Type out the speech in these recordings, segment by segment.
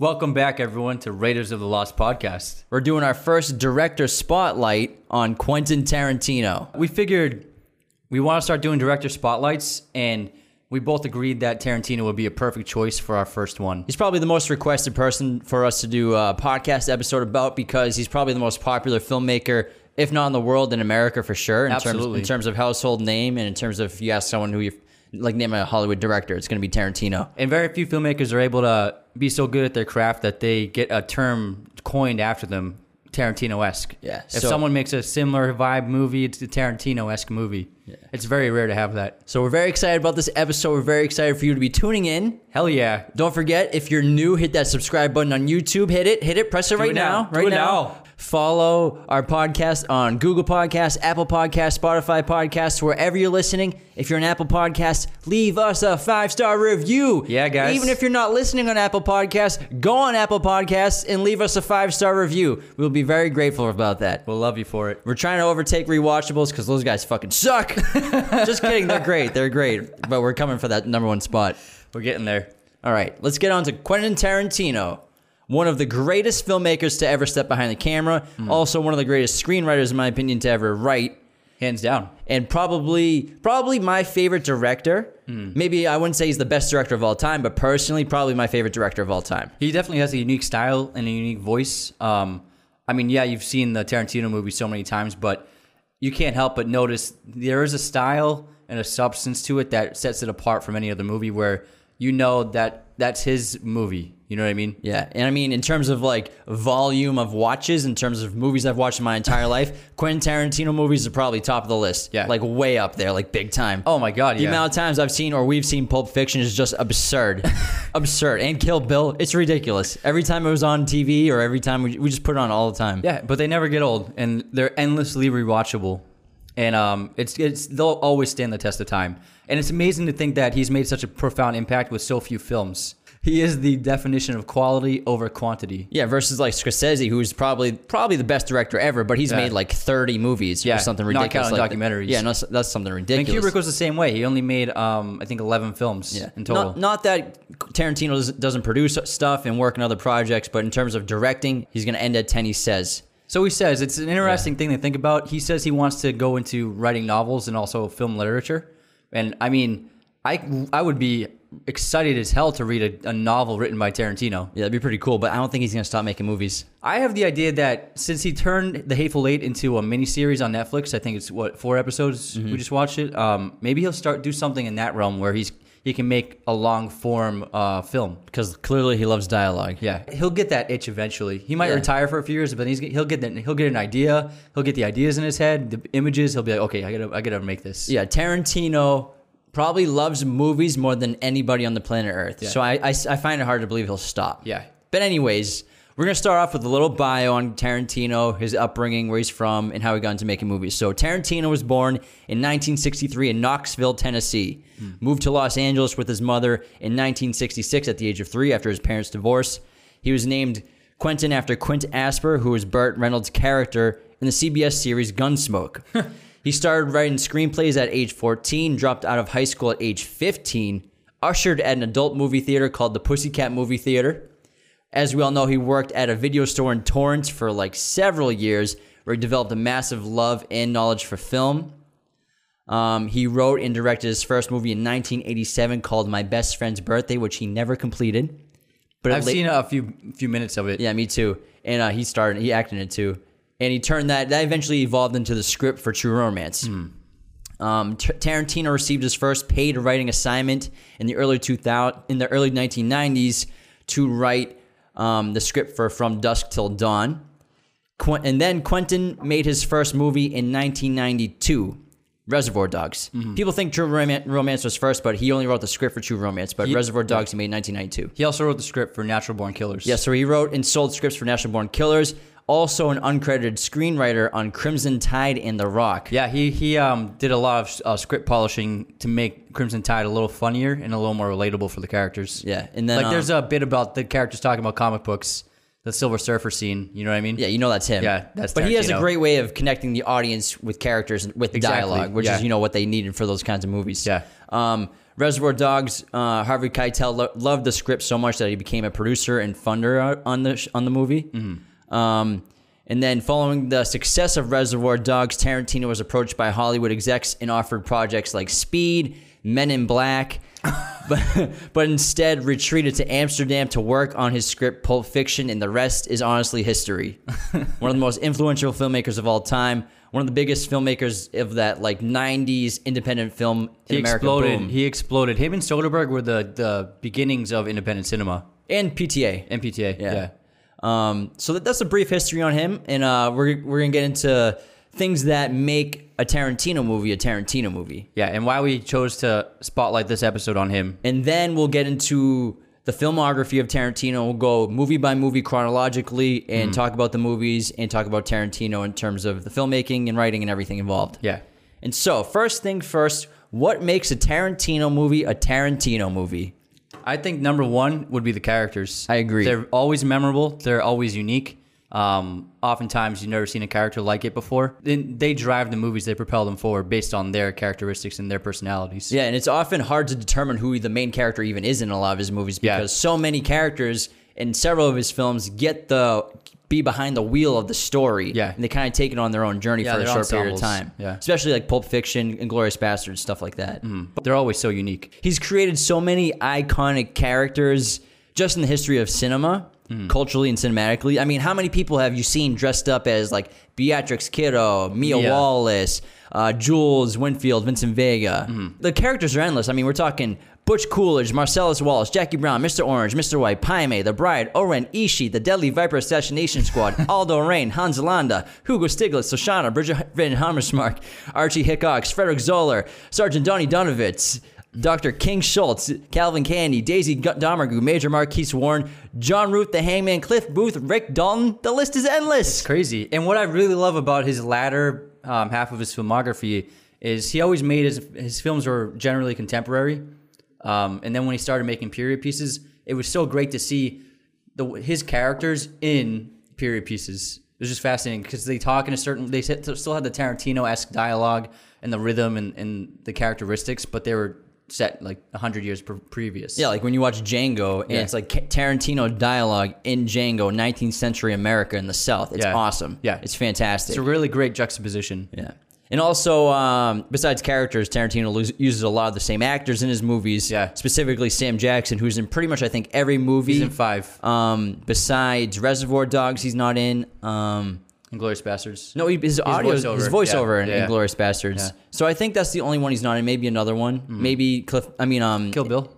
Welcome back, everyone, to Raiders of the Lost podcast. We're doing our first director spotlight on Quentin Tarantino. We figured we want to start doing director spotlights, and we both agreed that Tarantino would be a perfect choice for our first one. He's probably the most requested person for us to do a podcast episode about because he's probably the most popular filmmaker, if not in the world, in America for sure. In Absolutely. Terms, in terms of household name and in terms of if you ask someone who you like name a Hollywood director, it's going to be Tarantino. And very few filmmakers are able to be so good at their craft that they get a term coined after them, Tarantino esque. Yeah, If so- someone makes a similar vibe movie, it's a Tarantino esque movie. Yeah. It's very rare to have that. So we're very excited about this episode. We're very excited for you to be tuning in. Hell yeah. Don't forget, if you're new, hit that subscribe button on YouTube. Hit it, hit it, press it right it now. now. Do Right now. now. Follow our podcast on Google Podcasts, Apple Podcasts, Spotify Podcasts, wherever you're listening. If you're an Apple Podcast, leave us a five star review. Yeah, guys. Even if you're not listening on Apple Podcasts, go on Apple Podcasts and leave us a five star review. We'll be very grateful about that. We'll love you for it. We're trying to overtake rewatchables because those guys fucking suck. Just kidding. They're great. They're great. But we're coming for that number one spot. We're getting there. All right, let's get on to Quentin Tarantino, one of the greatest filmmakers to ever step behind the camera, also one of the greatest screenwriters, in my opinion, to ever write, Hands down. and probably probably my favorite director. Maybe I wouldn't say he's the best director of all time, but personally, probably my favorite director of all time. He definitely has a unique style and a unique voice. Um, I mean, yeah, you've seen the Tarantino movie so many times, but you can't help but notice there is a style and a substance to it that sets it apart from any other movie where you know that that's his movie. You know what I mean? Yeah, and I mean in terms of like volume of watches, in terms of movies I've watched in my entire life, Quentin Tarantino movies are probably top of the list. Yeah. like way up there, like big time. Oh my God, yeah. The yeah. amount of times I've seen or we've seen Pulp Fiction is just absurd. absurd. And Kill Bill, it's ridiculous. Every time it was on TV or every time we, we just put it on all the time. Yeah, but they never get old, and they're endlessly rewatchable, and um, it's it's they'll always stand the test of time. And it's amazing to think that he's made such a profound impact with so few films. He is the definition of quality over quantity. Yeah, versus like Scorsese, who's probably probably the best director ever, but he's Yeah. made like 30 movies Yeah, or something not ridiculous. counting like that. documentaries. Yeah, no, that's something ridiculous. And ridiculous. Kubrick was the same way. He only made um, I think eleven films Yeah. in total. Not, not that Tarantino doesn't- doesn't produce stuff and work on other projects, but in terms of directing, he's going to end at 10, he says. So he says it's an interesting thing to think about. He says he wants to go into writing novels and also film literature. And I mean, I I would be excited as hell to read a, a novel written by Tarantino. Yeah, that'd be pretty cool, but I don't think he's going to stop making movies. I have the idea that since he turned The Hateful Eight into a miniseries on Netflix, I think it's what four episodes. Mm-hmm. We just watched it. Um, maybe he'll start do something in that realm where he's he can make a long form uh, film. Because clearly he loves dialogue. Yeah, he'll get that itch eventually. He might Yeah. retire for a few years, but he's he'll get that, he'll get an idea. He'll get the ideas in his head, the images. He'll be like, okay, I gotta I gotta make this. Yeah, Tarantino probably loves movies more than anybody on the planet Earth. So I, I, I find it hard to believe he'll stop. Yeah. But anyways, we're gonna start off with a little bio on Tarantino, his upbringing, where he's from, and how he got into making movies. So Tarantino was born in 1963 in Knoxville, Tennessee. Hmm. Moved to Los Angeles with his mother in 1966 at the age of three after his parents' divorce. He was named Quentin after Quint Asper, who was Burt Reynolds' character in the CBS series Gunsmoke. he started writing screenplays at age 14, dropped out of high school at age 15, ushered at an adult movie theater called the Pussycat Movie Theater. As we all know, he worked at a video store in Torrance for like several years, where he developed a massive love and knowledge for film. Um, he wrote and directed his first movie in 1987 called My Best Friend's Birthday, which he never completed. But I've la- seen a few few minutes of it. yeah, me too. And uh, he started, he acted in it too, and he turned that. That eventually evolved into the script for True Romance. Um, T- Tarantino received his first paid writing assignment in the early 2000 in the early 1990s to write um, the script for From Dusk Till Dawn. Qu- and then Quentin made his first movie in 1992, Reservoir Dogs. People think True Roman- Romance was first, but he only wrote the script for True Romance. But Reservoir Dogs he made in 1992. He also wrote the script for Natural Born Killers. Yeah, so he wrote and sold scripts for Natural Born Killers. Also, an uncredited screenwriter on Crimson Tide and The Rock. Yeah, he he um did a lot of uh, script polishing to make Crimson Tide a little funnier and a little more relatable for the characters. Yeah, and then like um, there's a bit about the characters talking about comic books, the Silver Surfer scene. You know what I mean? yeah, you know that's him. Yeah, that's But he has a great way of connecting the audience with characters and with Exactly, dialogue, which yeah. is you know what they needed for those kinds of movies. Yeah. Um, Reservoir Dogs. Uh, Harvey Keitel lo- loved the script so much that he became a producer and funder on the sh- on the movie. Mm-hmm. Um, and then, following the success of Reservoir Dogs, Tarantino was approached by Hollywood execs and offered projects like Speed, Men in Black, but, but instead retreated to Amsterdam to work on his script Pulp Fiction, and the rest is honestly history. one of the most influential filmmakers of all time, one of the biggest filmmakers of that like '90s independent film in He America. exploded. boom. He exploded. Him and Soderbergh were the the beginnings of independent cinema. and PTA. MPTA. Yeah. yeah. Um, so that, that's a brief history on him, and uh, we're we're gonna get into things that make a Tarantino movie a Tarantino movie, Yeah, and why we chose to spotlight this episode on him. and then we'll get into the filmography of Tarantino. We'll go movie by movie chronologically and talk about the movies and talk about Tarantino in terms of the filmmaking and writing and everything involved. Yeah. And so, first thing first, what makes a Tarantino movie a Tarantino movie? I think number one would be the characters. I agree. They're always memorable. They're always unique. Um, oftentimes, you've never seen a character like it before. Then they drive the movies. They propel them forward based on their characteristics and their personalities. Yeah, and it's often hard to determine who the main character even is in a lot of his movies Yeah. because so many characters in several of his films get the be behind the wheel of the story. Yeah. and they kind of take it on their own journey Yeah, for a short period of time. Yeah. especially like Pulp Fiction, and Glorious Bastards, stuff like that. But they're always so unique. He's created so many iconic characters just in the history of cinema, culturally and cinematically. I mean, how many people have you seen dressed up as like Beatrix Kiddo, Mia Yeah. Wallace, uh, Jules Winfield, Vincent Vega? The characters are endless. I mean, we're talking Butch Coolidge, Marcellus Wallace, Jackie Brown, Mr. Orange, Mr. White, Paime, The Bride, O-Ren Ishii, The Deadly Viper Assassination Squad, Aldo Raine, Hans Landa, Hugo Stiglitz, Shosanna, Bridget Van Hammersmark, Archie Hickox, Frederick Zoller, Sergeant Donny Donowitz, Dr. King Schultz, Calvin Candie, Daisy Gu- Domergue, Major Marquis Warren, John Ruth, The Hangman, Cliff Booth, Rick Dalton. The list is endless. It's Crazy. And what I really love about his latter um, half of his filmography is he always made his his films were generally contemporary. Um, and then when he started making period pieces, it was so great to see the his characters in period pieces. It was just fascinating because they talk in a certain. They still had the Tarantino esque dialogue and the rhythm and, and the characteristics, but they were set like hundred years pre- previous. Yeah, like when you watch Django, and Yeah. it's like Tarantino dialogue in Django, 19th century America in the South. It's Yeah. awesome. Yeah. It's fantastic. it's a really great juxtaposition. Yeah. And also, um, besides characters, Tarantino uses a lot of the same actors in his movies. Yeah. Specifically, Sam Jackson, who's in pretty much, I think, every movie. Season five, Um, besides Reservoir Dogs, he's not in. Um, Inglourious Basterds. no, he, his audio, his voiceover, voiceover yeah, in yeah. Inglourious Basterds. Yeah. Mm-hmm. So I think that's the only one he's not in. Maybe another one. Maybe Cliff. I mean, um, Kill Bill.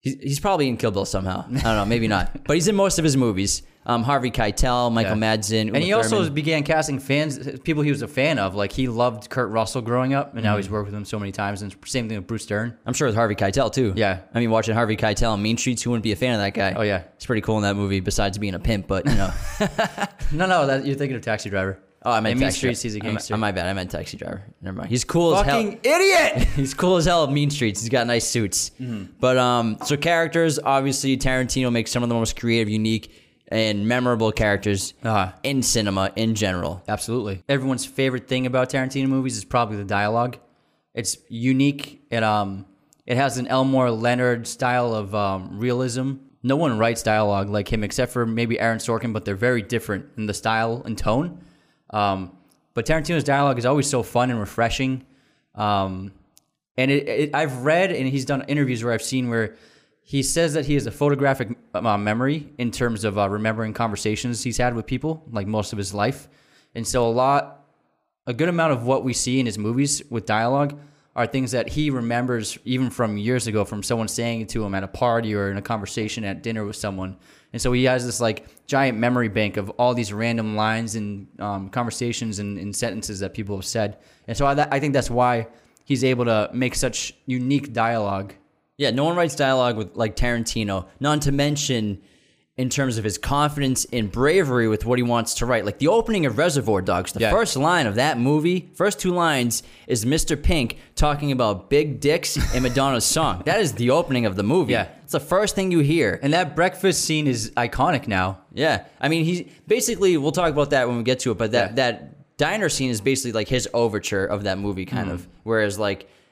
He's, he's probably in Kill Bill somehow. I don't know, maybe not. But he's in most of his movies. Um, Harvey Keitel, Michael Yeah. Madsen, And Uma he also Thurman. began casting fans, people he was a fan of. Like he loved Kurt Russell growing up, and now Mm-hmm. he's worked with him so many times. And same thing with Bruce Dern. I'm sure with Harvey Keitel too. Yeah. I mean, watching Harvey Keitel on Mean Streets, who wouldn't be a fan of that guy? Oh yeah, He's pretty cool in that movie. Besides being a pimp, but you know. no, no, that, you're thinking of Taxi Driver. Oh, I meant Mean Taxi Streets, he's a gangster. Oh, my bad. I meant Taxi Driver. Never mind. He's cool as hell. Fucking idiot! He's cool as hell Mean Streets. He's got nice suits. Mm-hmm. But um, so characters, obviously, Tarantino makes some of the most creative, unique, and memorable characters Uh-huh. in cinema in general. Absolutely. Everyone's favorite thing about Tarantino movies is probably the dialogue. It's unique. It um, it has an Elmore Leonard style of um, realism. No one writes dialogue like him except for maybe Aaron Sorkin, but they're very different in the style and tone. Um, but Tarantino's dialogue is always so fun and refreshing. Um, and it, it, I've read and he's done interviews where I've seen where he says that he has a photographic uh, memory in terms of uh, remembering conversations he's had with people, like most of his life. And so a lot, a good amount of what we see in his movies with dialogue are things that he remembers even from years ago from someone saying it to him at a party or in a conversation at dinner with someone. And so he has this like giant memory bank of all these random lines and um, conversations and, and sentences that people have said. And so I, I think that's why he's able to make such unique dialogue. Yeah, no one writes dialogue with like Tarantino. Not to mention in terms of his confidence and bravery with what he wants to write. Like the opening of Reservoir Dogs, the Yeah. first line of that movie, first two lines is Mr. Pink talking about big dicks and Madonna's song. That is the opening of the movie. Yeah. It's the first thing you hear. And that breakfast scene is iconic now. Yeah. I mean, he basically we'll talk about that when we get to it, but that Yeah. that diner scene is basically like his overture of that movie kind hmm. of. Whereas like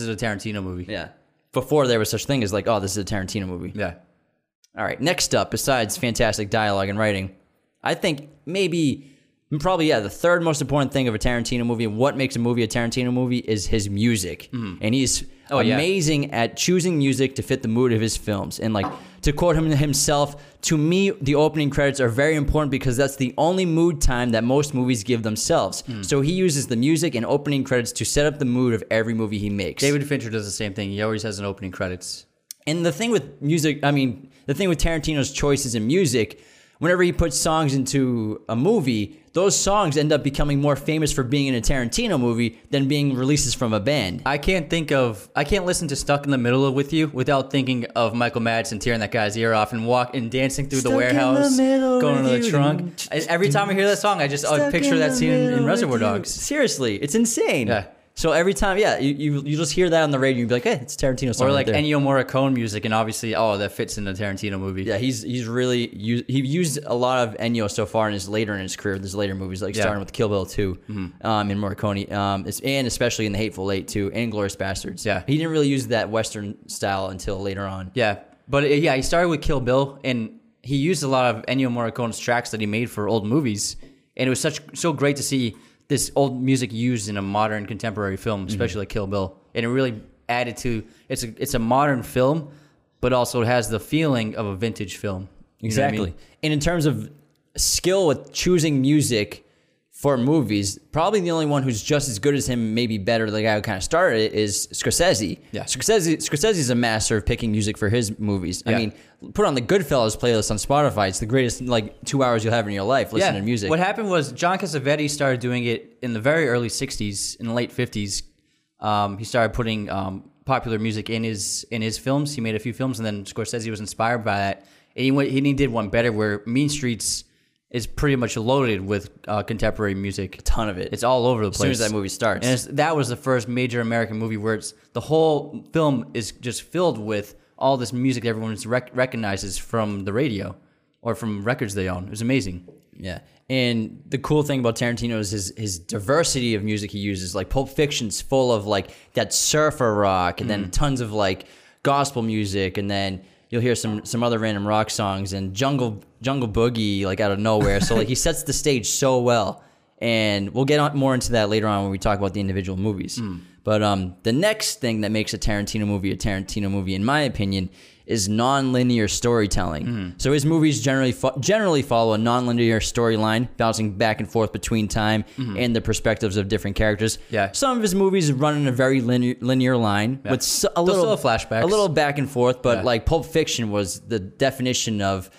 Is a Tarantino movie. yeah. Before there was such thing as like, oh, this is a Tarantino movie. Yeah. All right. Next up, besides fantastic dialogue and writing, I think maybe, probably, yeah, the third most important thing of a Tarantino movie and what makes a movie a Tarantino movie is his music. Mm-hmm. And he's Oh, yeah. amazing at choosing music to fit the mood of his films. And like, to quote him himself, to me, the opening credits are very important because that's the only mood time that most movies give themselves. Hmm. So he uses the music and opening credits to set up the mood of every movie he makes. David Fincher does the same thing. He always has an opening credits. And the thing with music, I mean, the thing with Tarantino's choices in music, whenever he puts songs into a movie, those songs end up becoming more famous for being in a Tarantino movie than being releases from a band. I can't think of I can't listen to "Stuck in the Middle of with You" without thinking of Michael Madsen tearing that guy's ear off and walk and dancing through Stuck the in the warehouse, middle going to the you. trunk. Every time I hear that song, I just oh, I picture that scene in, in Reservoir with you. Dogs. Seriously, it's insane. Yeah. So every time, yeah, you, you, you just hear that on the radio, you'd be like, hey, it's Tarantino song. Or right like there. Ennio Morricone music, and obviously, oh, that fits in the Tarantino movie. Yeah, he's he's really used, he used a lot of Ennio so far in his later in his career. his later movies like Yeah. starting with Kill Bill 2 um, and Morricone, um, and especially in The Hateful Eight too, and Glorious Bastards. Yeah. he didn't really use that Western style until later on. Yeah, but uh, yeah, he started with Kill Bill, and he used a lot of Ennio Morricone's tracks that he made for old movies, and it was such so great to see this old music used in a modern contemporary film, mm-hmm. especially like Kill Bill, and it really added to it's a it's a modern film, but also it has the feeling of a vintage film. You know I Exactly. mean? And in terms of skill with choosing music for movies, probably the only one who's just as good as him, maybe better, the guy who kind of started it, is Scorsese. Yeah. Scorsese Scorsese's a master of picking music for his movies. I mean, put on the Goodfellas playlist on Spotify. It's the greatest like two hours you'll have in your life listening to music. What happened was John Cassavetes started doing it in the very early '60s, in the late '50s. Um, he started putting um, popular music in his in his films. He made a few films, and then Scorsese was inspired by that. And he went, he did one better, where Mean Streets is pretty much loaded with uh, contemporary music. A ton of it. It's all over the place. As soon as that movie starts. and it's, that was the first major American movie where it's the whole film is just filled with all this music that everyone rec- recognizes from the radio or from records they own. It was amazing. Yeah. And the cool thing about Tarantino is his his diversity of music he uses. Like Pulp Fiction's full of like that surfer rock and then tons of like gospel music and then you'll hear some some other random rock songs and jungle jungle boogie like out of nowhere. so like he sets the stage so well. And we'll get on, more into that later on when we talk about the individual movies. But um, the next thing that makes a Tarantino movie a Tarantino movie, in my opinion, is non-linear storytelling. Hmm. So his movies generally fo- generally follow a non-linear storyline, bouncing back and forth between time hmm. and the perspectives of different characters. Yeah. Some of his movies run in a very linear, linear line with s- a little flashbacks. a little back and forth. But Yeah. like Pulp Fiction was the definition of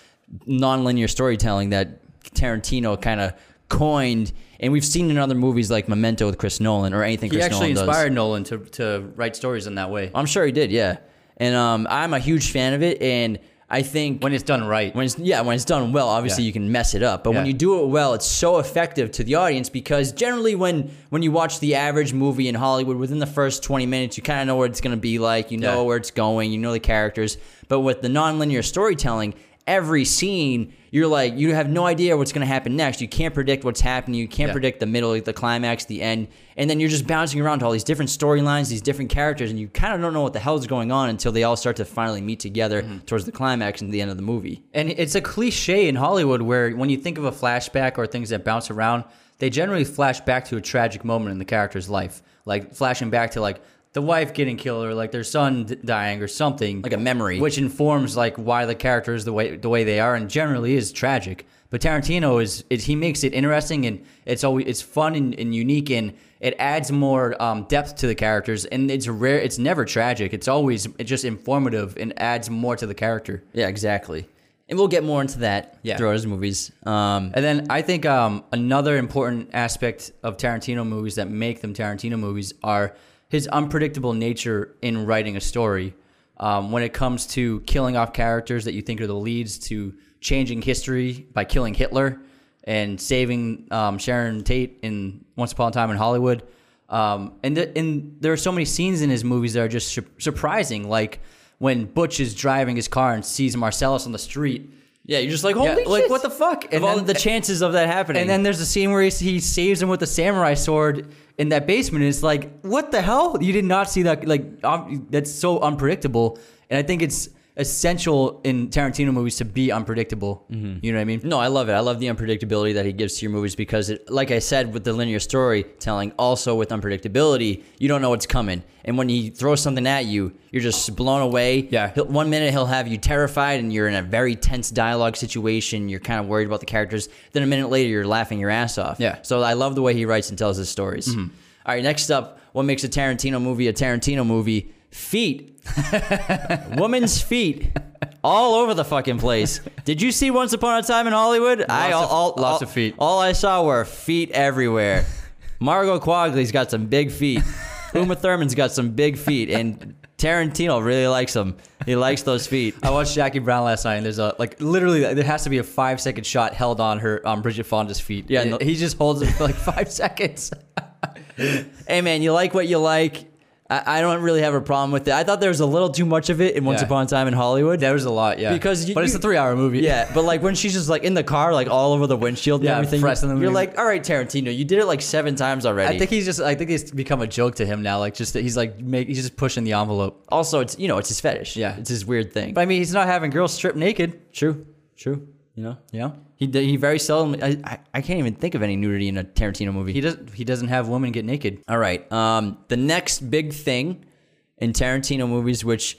non-linear storytelling that Tarantino kind of coined. And we've seen in other movies like Memento with Chris Nolan or anything He Chris actually Nolan does. inspired Nolan to, to write stories in that way. I'm sure he did, yeah. And um, I'm a huge fan of it, and I think when it's done right. when it's yeah when it's done well obviously Yeah. you can mess it up but when you do it well it's so effective to the audience because generally when when you watch the average movie in hollywood within the first 20 minutes you kind of know what it's going to be like you know Yeah. where it's going you know the characters but with the nonlinear storytelling every scene you're like you have no idea what's going to happen next you can't predict what's happening you can't Yeah. predict the middle the climax the end and then you're just bouncing around to all these different storylines these different characters and you kind of don't know what the hell's going on until they all start to finally meet together Mm-hmm. towards the climax and the end of the movie And it's a cliche in Hollywood where when you think of a flashback or things that bounce around, they generally flash back to a tragic moment in the character's life. Like flashing back to like the wife getting killed or like their son d- dying or something. Like a memory. Which informs like why the character is the way the way they are and generally is tragic. But Tarantino is, is he makes it interesting and it's always it's fun and, and unique and it adds more um, depth to the characters and it's rare it's never tragic. It's always it's just informative and adds more to the character. Yeah, exactly. And we'll get more into that Yeah. throughout his movies. Um, And then I think um, another important aspect of Tarantino movies that make them Tarantino movies are his unpredictable nature in writing a story. Um, when it comes to killing off characters that you think are the leads, to changing history by killing Hitler and saving um, Sharon Tate in Once Upon a Time in Hollywood. Um, and, th- and there are so many scenes in his movies that are just su- surprising, like when Butch is driving his car and sees Marcellus on the street. Yeah, you're just like, Yeah, holy like what the fuck? Of all the chances of that happening. And then there's a scene where he, he saves him with a samurai sword in that basement. And it's like, what the hell? You did not see that. Like, um, that's so unpredictable. And I think it's essential in Tarantino movies to be unpredictable. Mm-hmm. You know what I mean? no, I love it. I love the unpredictability that he gives to your movies because, it, like I said, with the linear storytelling, also with unpredictability, you don't know what's coming. And when he throws something at you, you're just blown away. Yeah. He'll, one minute he'll have you terrified and you're in a very tense dialogue situation. You're kind of worried about the characters. Then a minute later, you're laughing your ass off. Yeah. So I love the way he writes and tells his stories. All right, next up, what makes a Tarantino movie a Tarantino movie? Feet. Woman's feet. All over the fucking place. Did you see Once Upon a Time in Hollywood? I of- lots all, of feet. All I saw were feet everywhere. Margot Qualley's got some big feet. Uma Thurman's got some big feet, and Tarantino really likes them. He likes those feet. I watched Jackie Brown last night, and there's a like literally there has to be a five second shot held on her on Bridget Fonda's feet. Yeah, no- he just holds it for like five seconds. Hey man, you like what you like. I, I don't really have a problem with it. I thought there was a little too much of it in Once Yeah. Upon a Time in Hollywood. There was a lot, yeah. Because you- but it's you- a three hour movie. Yeah, but like when she's just like in the car, like all over the windshield and Yeah, everything, pressing them you're like, all right, Tarantino, you did it like seven times already. I think he's just. I think it's become a joke to him now. Like just that he's like make, he's just pushing the envelope. also it's you know it's his fetish. Yeah. it's his weird thing. But I mean, he's not having girls strip naked. true, true. You know, know, he he very seldom. I, I I can't even think of any nudity in a Tarantino movie. he doesn't. He doesn't have women get naked. All right. Um, the next big thing in Tarantino movies, which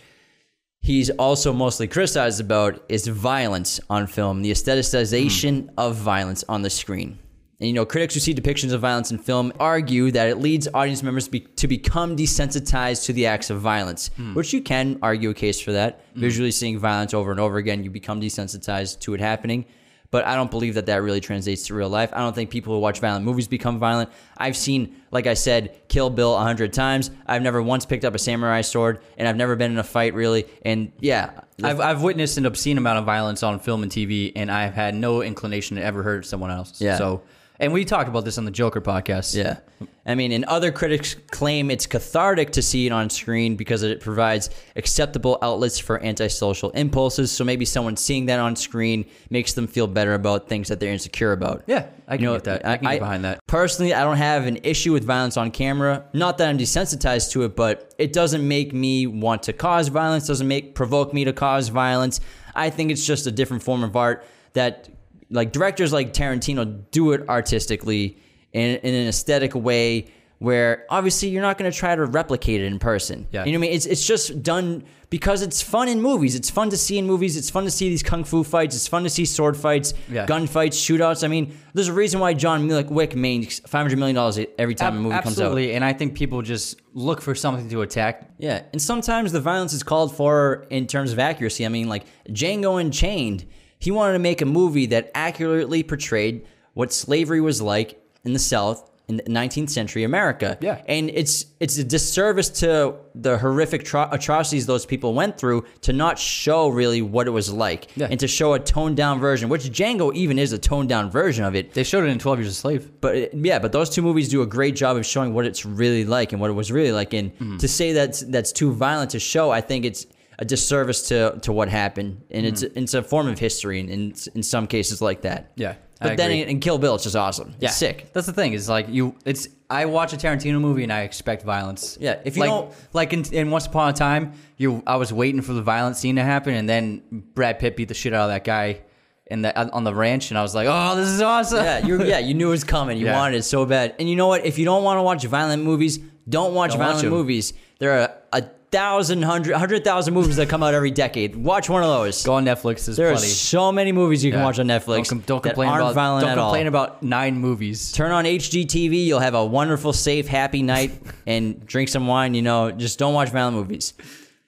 he's also mostly criticized about, is violence on film, the aestheticization of violence on the screen. And you know, critics who see depictions of violence in film argue that it leads audience members be, to become desensitized to the acts of violence, hmm. which you can argue a case for that. Hmm. Visually seeing violence over and over again, you become desensitized to it happening. But I don't believe that that really translates to real life. I don't think people who watch violent movies become violent. I've seen, like I said, Kill Bill a hundred times. I've never once picked up a samurai sword, and I've never been in a fight really. And yeah, I've I've witnessed an obscene amount of violence on film and TV, and I've had no inclination to ever hurt someone else. Yeah. So, and we talked about this on the Joker podcast. Yeah. I mean, and other critics claim it's cathartic to see it on screen because it provides acceptable outlets for antisocial impulses. So maybe someone seeing that on screen makes them feel better about things that they're insecure about. Yeah, I can get that. I can get behind that. Personally, I don't have an issue with violence on camera. Not that I'm desensitized to it, but it doesn't make me want to cause violence, doesn't make provoke me to cause violence. I think it's just a different form of art that like directors like Tarantino do it artistically in, in an aesthetic way where obviously you're not going to try to replicate it in person. Yeah. You know what I mean? It's it's just done because it's fun in movies. It's fun to see in movies. It's fun to see these kung fu fights. It's fun to see sword fights, Yeah. gun fights, shootouts. I mean, there's a reason why John Wick makes 500 million dollars every time a movie comes out. Absolutely, and I think people just look for something to attack. Yeah, and sometimes the violence is called for in terms of accuracy. I mean, like Django Unchained, he wanted to make a movie that accurately portrayed what slavery was like in the South in 19th century America. Yeah. and it's it's a disservice to the horrific tro- atrocities those people went through to not show really what it was like, Yeah. and to show a toned down version, which Django even is a toned down version of it. They showed it in Twelve Years a Slave. But it- yeah, but those two movies do a great job of showing what it's really like and what it was really like. And Mm-hmm. to say that that's too violent to show, I think it's a disservice to to what happened, and it's it's a form of history in in, in some cases like that. Mm-hmm. Yeah, I but then agree. in, Kill Bill, it's just awesome. Yeah, It's sick. That's the thing. Is like you. It's I watch a Tarantino movie and I expect violence. Yeah, if you like, don't- like in, in Once Upon a Time, you I was waiting for the violent scene to happen, and then Brad Pitt beat the shit out of that guy in the on the ranch, and I was like, oh, this is awesome. Yeah, you yeah you knew it was coming. You Yeah. wanted it so bad. And you know what? If you don't want to watch violent movies, don't watch Don't violent them. movies. There are a thousand, hundred, hundred thousand movies that come out every decade. Watch one of those. Go on Netflix. There's there are so many movies you can Yeah. watch on Netflix. Don't, don't complain aren't about violent don't at all. complain about nine movies. Turn on HGTV. You'll have a wonderful, safe, happy night and drink some wine. You know, just don't watch violent movies.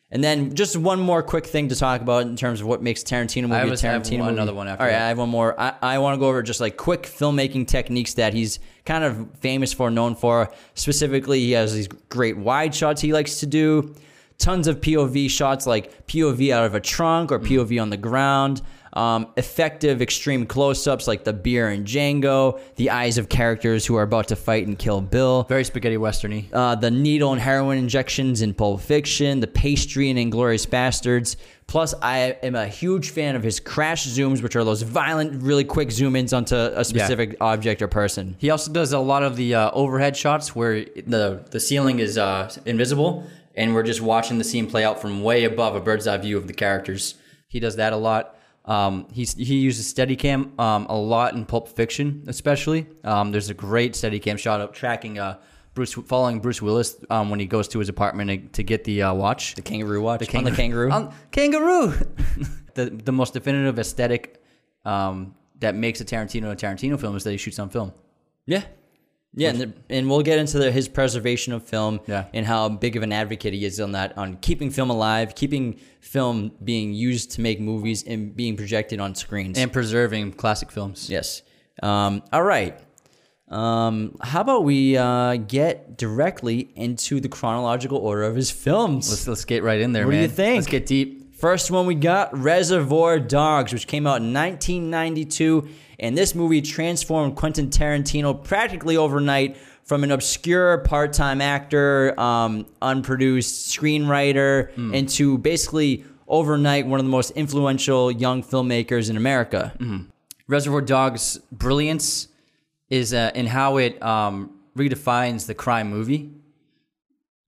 And then just one more quick thing to talk about in terms of what makes Tarantino movie I a Tarantino one- movie. another one after All right, that. I have one more. I, I want to go over just like quick filmmaking techniques that he's kind of famous for, known for. Specifically, he has these great wide shots he likes to do. Tons of POV shots, like POV out of a trunk Mm. or POV on the ground. Um, effective extreme close-ups like the beer and Django, the eyes of characters who are about to fight and kill Bill Very spaghetti westerny. uh, the needle and heroin injections in Pulp Fiction, the pastry in Inglourious Basterds. Plus, I am a huge fan of his crash zooms, which are those violent, really quick zoom ins onto a specific object or person. He also does a lot of the uh, overhead shots where the the ceiling is uh, invisible, and we're just watching the scene play out from way above a bird's eye view of the characters. He does that a lot. Um, he's, he uses Steadicam um, a lot in Pulp Fiction, especially. Um, there's a great Steadicam shot of tracking uh, Bruce, following Bruce Willis um, when he goes to his apartment to, get the uh, watch. The kangaroo watch on the kangaroo. On kangaroo. the the most definitive aesthetic um, that makes a Tarantino a Tarantino film is that he shoots on film. yeah. Yeah, and, the, and we'll get into the, his preservation of film Yeah. and how big of an advocate he is on that, on keeping film alive, keeping film being used to make movies and being projected on screens. and preserving classic films. Yes. Um, all right. Um, how about we uh, get directly into the chronological order of his films? Let's let's get right in there, What do you think? Let's get deep. First one we got Reservoir Dogs, which came out in 1992. And this movie transformed Quentin Tarantino practically overnight from an obscure part time actor, um, unproduced screenwriter, Hmm. into basically overnight one of the most influential young filmmakers in America. Reservoir Dogs' brilliance is uh, in how it um, redefines the crime movie,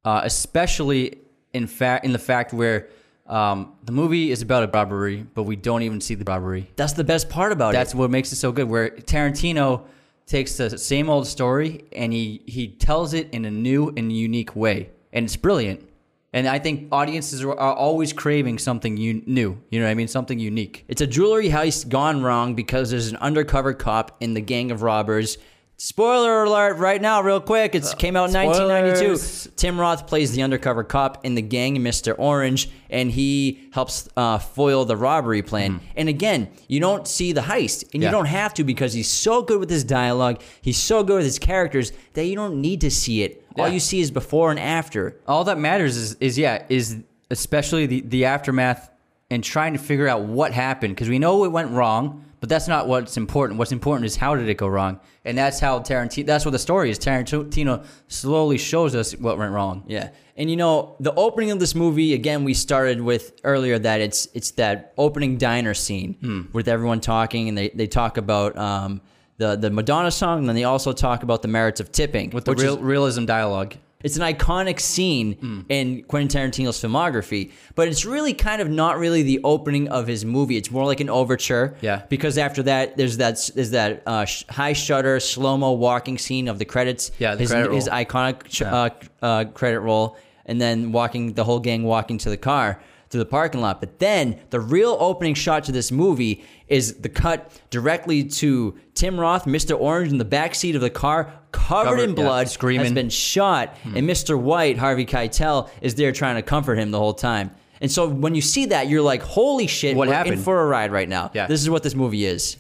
uh, especially in fact in the fact where um, the movie is about a robbery, but we don't even see the robbery. That's the best part about That's it. That's what makes it so good. Where Tarantino takes the same old story and he he tells it in a new and unique way, and it's brilliant. And I think audiences are, are always craving something u- new. You know what I mean? Something unique. It's a jewelry heist gone wrong because there's an undercover cop in the gang of robbers. Spoiler alert right now, real quick. It came out in Uh, spoilers. 1992. Tim Roth plays the undercover cop in the gang, Mr. Orange, and he helps uh, foil the robbery plan. And again, you don't see the heist, and you Mm-hmm. Don't have to because he's so good with his dialogue, he's so good with his characters that you don't need to see it. All you see is before and after. all that matters is is yeah is especially the the aftermath and trying to figure out what happened because we know it went wrong but that's not what's important what's important is how did it go wrong and that's how tarantino that's what the story is tarantino slowly shows us what went wrong Yeah. And you know, the opening of this movie, again, we started with earlier that it's it's that opening diner scene Hmm. with everyone talking and they, they talk about um, the, the Madonna song and then they also talk about the merits of tipping. with the real, is- realism dialogue it's an iconic scene Hmm. in Quentin Tarantino's filmography, but it's really kind of not really the opening of his movie. It's more like an overture. Yeah. Because after that, there's that there's that uh, sh- high shutter slow mo walking scene of the credits. Yeah, the his, credit his iconic sh- uh, uh, credit roll, and then walking the whole gang walking to the car to the parking lot. But then the real opening shot to this movie is the cut directly to Tim Roth, Mr. Orange, in the back seat of the car, covered, Covered, in yeah, blood, screaming. has been shot, hmm. and Mr. White, Harvey Keitel, is there trying to comfort him the whole time. And so when you see that, you're like, "Holy shit! What we're in happened? for a ride right now." Yeah. this is what this movie is.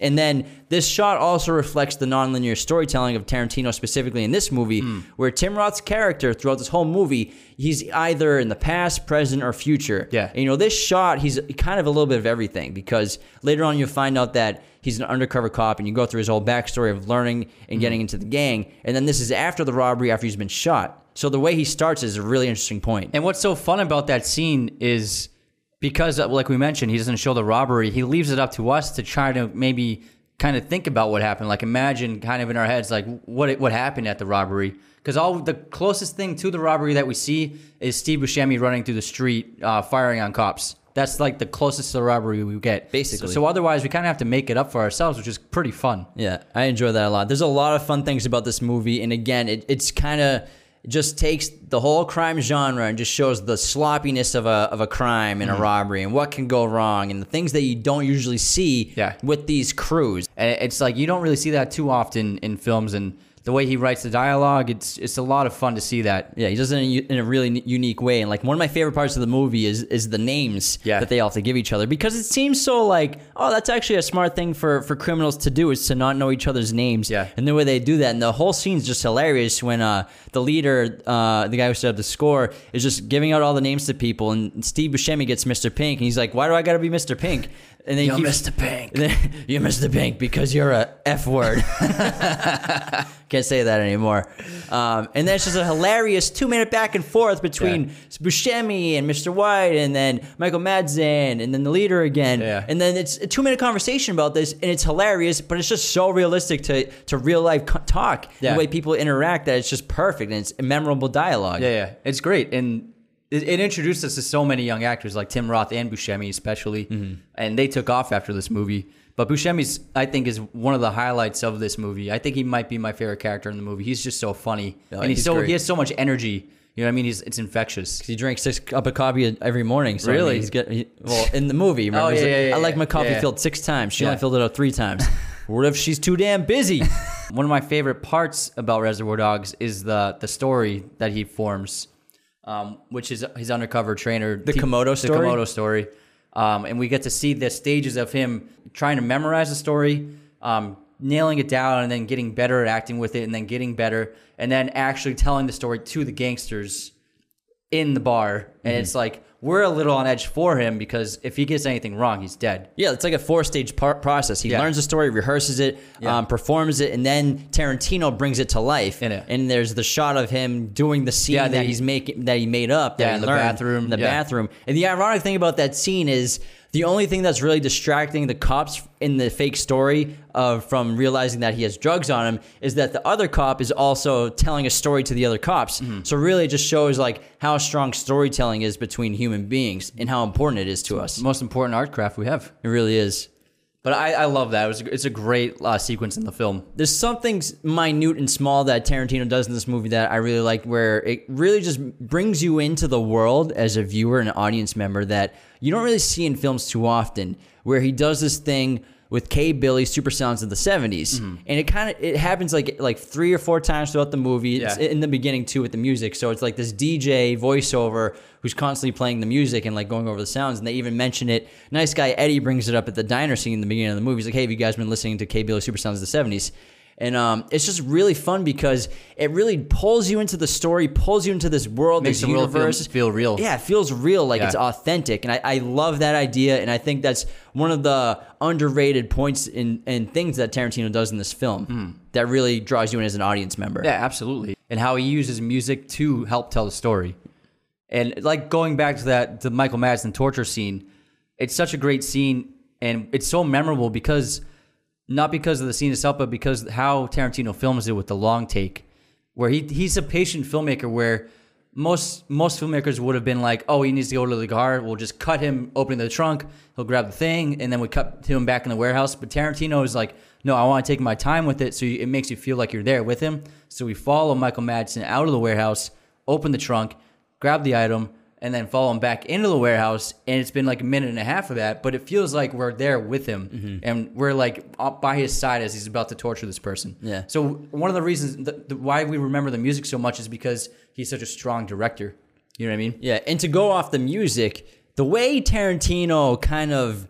And then this shot also reflects the nonlinear storytelling of Tarantino, specifically in this movie, Hmm. where Tim Roth's character throughout this whole movie, he's either in the past, present, or future. Yeah. And, you know, this shot, he's kind of a little bit of everything because later on you'll find out that he's an undercover cop and you go through his whole backstory of learning and getting into the gang. And then this is after the robbery, after he's been shot. So the way he starts is a really interesting point. And what's so fun about that scene is because, uh, like we mentioned, he doesn't show the robbery. He leaves it up to us to try to maybe kind of think about what happened. Like imagine, kind of in our heads, like what what happened at the robbery. Because all the closest thing to the robbery that we see is Steve Buscemi running through the street, uh, firing on cops. That's like the closest to the robbery we get, Basically. So, so otherwise, we kind of have to make it up for ourselves, which is pretty fun. Yeah, I enjoy that a lot. There's a lot of fun things about this movie, and again, it, it's kind of just takes the whole crime genre and just shows the sloppiness of a of a crime and a mm-hmm. robbery and what can go wrong and the things that you don't usually see Yeah. with these crews. And it's like you don't really see that too often in films, and the way he writes the dialogue, it's it's a lot of fun to see that. Yeah, he does it in a, in a really unique way. And like one of my favorite parts of the movie is is the names Yeah. that they all have to give each other because it seems so like oh that's actually a smart thing for for criminals to do is to not know each other's names. Yeah. and the way they do that and the whole scene's just hilarious when uh the leader uh the guy who set up the score is just giving out all the names to people and Steve Buscemi gets Mr. Pink and he's like why do I got to be Mr. Pink and then You're keeps- Mr. Pink. then, you're Mr. Pink because you're a F word. Can't say that anymore. Um, and then it's just a hilarious two minute back and forth between Buscemi and Mr. White and then Michael Madsen and then the leader again. Yeah. And then it's a two minute conversation about this and it's hilarious, but it's just so realistic to, to real life co- talk. Yeah. The way people interact that it's just perfect and it's memorable dialogue. Yeah, yeah, it's great, and it, it introduced us to so many young actors like Tim Roth and Buscemi, especially, Mm-hmm. and they took off after this movie. But Buscemi's, I think, is one of the highlights of this movie. I think he might be my favorite character in the movie. He's just so funny, and he's, he's so great. he has so much energy. You know what I mean? He's it's infectious. He drinks six cup of coffee every morning. So I mean, Really? he's get, he, well, in the movie, remember? Oh, yeah, like, yeah, yeah, I like my coffee Yeah. filled six times. She only filled it out three times. what if she's too damn busy? One of my favorite parts about Reservoir Dogs is the the story that he forms, um, which is his undercover trainer, the Commode story? The Commode story, um, and we get to see the stages of him trying to memorize the story, um, nailing it down, and then getting better at acting with it, and then getting better, and then actually telling the story to the gangsters in the bar, and Mm-hmm. it's like we're a little on edge for him because if he gets anything wrong, he's dead. Yeah, it's like a four stage par- process. He Yeah. learns the story, rehearses it, Yeah. um, performs it, and then Tarantino brings it to life. In it. And there's the shot of him doing the scene Yeah, that the- he's making that he made up. That Yeah, he in the learned bathroom, In the bathroom. And the ironic thing about that scene is the only thing that's really distracting the cops in the fake story of from realizing that he has drugs on him is that the other cop is also telling a story to the other cops. Mm-hmm. So really, it just shows like how strong storytelling is between human beings and how important it is to us. Most important art craft we have. It really is. But I, I love that. It was, it's a great uh, sequence in the film. there's something minute and small that Tarantino does in this movie that I really like, where it really just brings you into the world as a viewer and an audience member that you don't really see in films too often. Where he does this thing with K. Billy Super Sounds of the 70s, Mm-hmm. and it kind of it happens like like three or four times throughout the movie. It's in the beginning too with the music, so it's like this DJ voiceover who's constantly playing the music and like going over the sounds. And they even mention it. Nice guy Eddie brings it up at the diner scene in the beginning of the movie. He's like, "Hey, have you guys been listening to K. Billy Super Sounds of the 70s?" And um, it's just really fun because it really pulls you into the story, pulls you into this world, Makes this world feel- universe. feel real. Yeah, it feels real, like Yeah. it's authentic, and I, I love that idea. And I think that's one of the underrated points in and things that Tarantino does in this film that really draws you in as an audience member. Yeah, absolutely. And how he uses music to help tell the story. And like going back to that the Michael Madsen torture scene, it's such a great scene and it's so memorable because not because of the scene itself, but because how Tarantino films it with the long take. Where he he's a patient filmmaker where most most filmmakers would have been like, oh, he needs to go to the car. We'll just cut him opening the trunk. He'll grab the thing, and then we cut to him back in the warehouse. But Tarantino is like, no, I want to take my time with it, so it makes you feel like you're there with him. So we follow Michael Madsen out of the warehouse, open the trunk, grab the item, and then follow him back into the warehouse. And it's been like a minute and a half of that, but it feels like we're there with him, Mm-hmm. and we're like up by his side as he's about to torture this person. Yeah. So one of the reasons the, the, why we remember the music so much is because he's such a strong director. You know what I mean? Yeah, and to go off the music, the way Tarantino kind of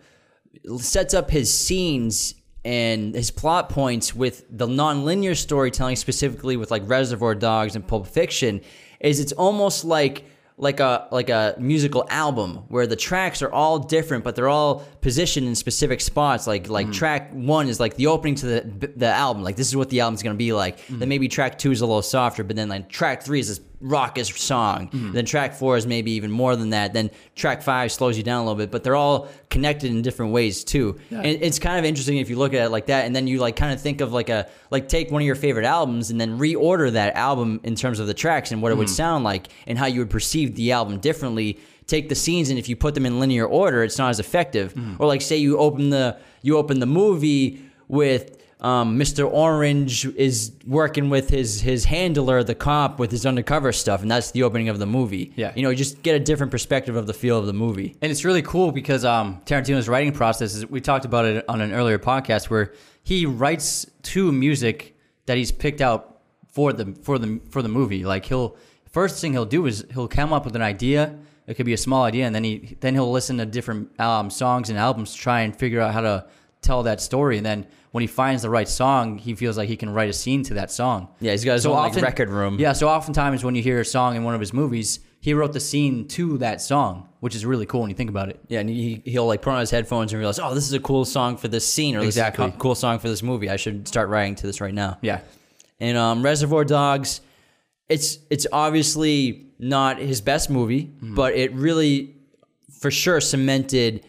sets up his scenes and his plot points with the non-linear storytelling specifically with like Reservoir Dogs and Pulp Fiction is it's almost like like a like a musical album where the tracks are all different but they're all positioned in specific spots. Like like mm-hmm. track 1 is like the opening to the the album. Like this is what the album's going to be like. Mm-hmm. Then maybe track 2 is a little softer but then like track 3 is this raucous song. Mm-hmm. Then track 4 is maybe even more than that. Then track 5 slows you down a little bit but they're all connected in different ways too. And it's kind of interesting if you look at it like that and then you like kind of think of like a like take one of your favorite albums and then reorder that album in terms of the tracks and what it would mm-hmm. sound like and how you would perceive the album differently. Take the scenes and if you put them in linear order it's not as effective. Mm-hmm. Or like say you open the you open the movie with um, Mr. Orange is working with his his handler, the cop, with his undercover stuff, and that's the opening of the movie. Yeah. you know, you just get a different perspective of the feel of the movie. And it's really cool because um, Tarantino's writing process is we talked about it on an earlier podcast where he writes to music that he's picked out for the for the for the movie. Like he'll first thing he'll do is he'll come up with an idea. It could be a small idea, and then he then he'll listen to different um, songs and albums to try and figure out how to tell that story. And then when he finds the right song, he feels like he can write a scene to that song. Yeah, he's got his own, like, record room. Yeah, so oftentimes when you hear a song in one of his movies, he wrote the scene to that song, which is really cool when you think about it. Yeah, and he, he'll like put on his headphones and realize, oh, this is a cool song for this scene, or this Exactly. is a cool song for this movie. I should start writing to this right now. Yeah. And um, Reservoir Dogs, it's it's obviously not his best movie, Mm-hmm. but it really, for sure, cemented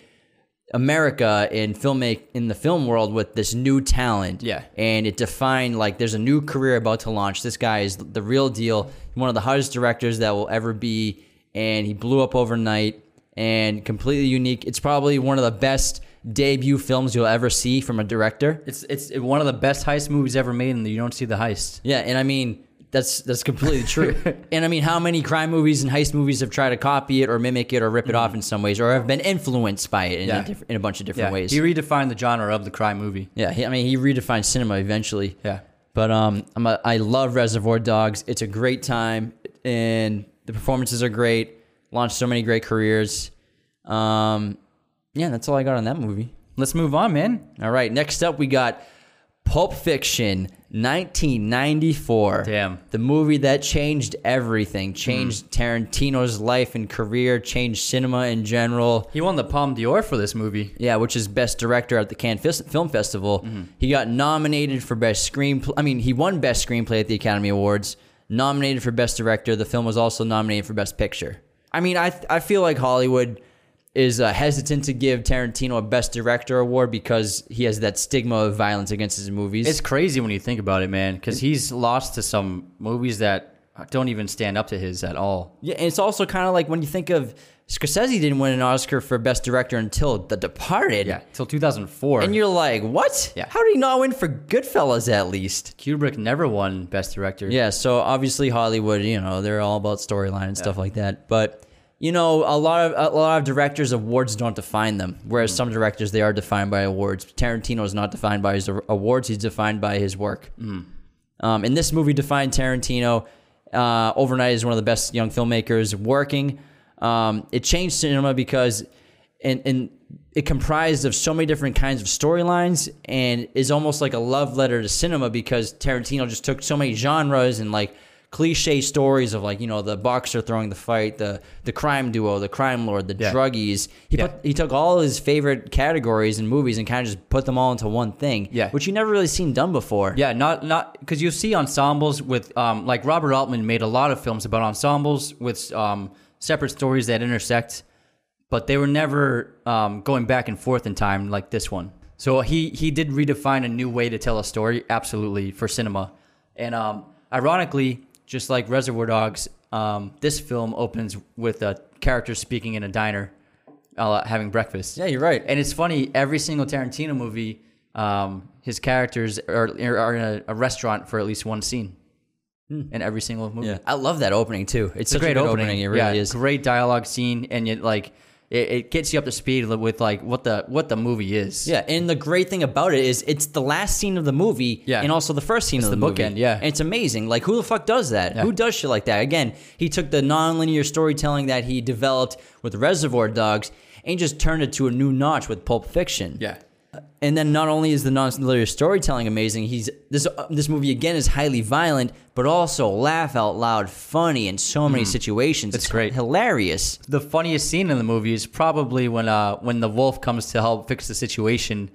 America in filmmake in the film world with this new talent. Yeah. and it defined like there's a new career about to launch. This guy is the real deal, one of the hottest directors that will ever be, and he blew up overnight and completely unique. It's probably one of the best debut films you'll ever see from a director. It's it's one of the best heist movies ever made, and you don't see the heist. Yeah, and I mean that's that's completely true. and I mean, how many crime movies and heist movies have tried to copy it or mimic it or rip it off in some ways, or have been influenced by it in, Yeah. a, diff- in a bunch of different ways? he redefined the genre of the crime movie. yeah, he, I mean, he redefined cinema eventually. Yeah. But um, I'm a, I love Reservoir Dogs. It's a great time, and the performances are great. Launched so many great careers. Um, yeah, that's all I got on that movie. Let's move on, man. All right, next up we got Pulp Fiction, 1994. Damn. The movie that changed everything, changed hmm. Tarantino's life and career, changed cinema in general. He won the Palme d'Or for this movie. Yeah, which is best director at the Cannes Film Festival. Mm-hmm. He got nominated for best screenplay. I mean, he won best screenplay at the Academy Awards. Nominated for best director. The film was also nominated for best picture. I mean, I I feel like Hollywood is uh, hesitant to give Tarantino a best director award because he has that stigma of violence against his movies. It's crazy when you think about it, man, because he's lost to some movies that don't even stand up to his at all. Yeah, and it's also kind of like when you think of Scorsese didn't win an Oscar for Best Director until The Departed. Yeah, till 2004. And you're like, what? Yeah. How did he not win for Goodfellas at least? Kubrick never won Best Director. Yeah, so obviously Hollywood, you know, they're all about storyline and stuff like that. But you know, a lot of a lot of directors awards don't define them, whereas some directors they are defined by awards. Tarantino is not defined by his awards; he's defined by his work. Um, and this movie defined Tarantino uh, overnight as one of the best young filmmakers working. Um, it changed cinema because, and, and it comprised of so many different kinds of storylines, and is almost like a love letter to cinema because Tarantino just took so many genres and like cliche stories of like you know the boxer throwing the fight, the the crime duo, the crime lord, the Yeah. druggies. He Yeah. put, he took all his favorite categories and movies and kind of just put them all into one thing. Yeah. which you never really seen done before. Yeah, not not because you see ensembles with um, like Robert Altman made a lot of films about ensembles with um, separate stories that intersect, but they were never um, going back and forth in time like this one. So he he did redefine a new way to tell a story, absolutely for cinema, and um, ironically, just like Reservoir Dogs, um, this film opens with a character speaking in a diner, uh, having breakfast. Yeah, you're right. And it's funny, every single Tarantino movie, um, his characters are, are in a, a restaurant for at least one scene. In every single movie. Yeah, I love that opening too. It's, It's such a great good opening. It really yeah, is. Great dialogue scene, and yet like it, it gets you up to speed with like what the what the movie is. Yeah, and the great thing about it is it's the last scene of the movie, Yeah. and also the first scene It's of the, the movie. bookend, yeah. and it's amazing. Like who the fuck does that? Yeah. Who does shit like that? Again, he took the non-linear storytelling that he developed with Reservoir Dogs and just turned it to a new notch with Pulp Fiction. Yeah. And then not only is the non-linear storytelling amazing, he's this uh, this movie again is highly violent, but also laugh out loud, funny in so many situations. It's great. hilarious. the funniest scene in the movie is probably when uh when the wolf comes to help fix the situation.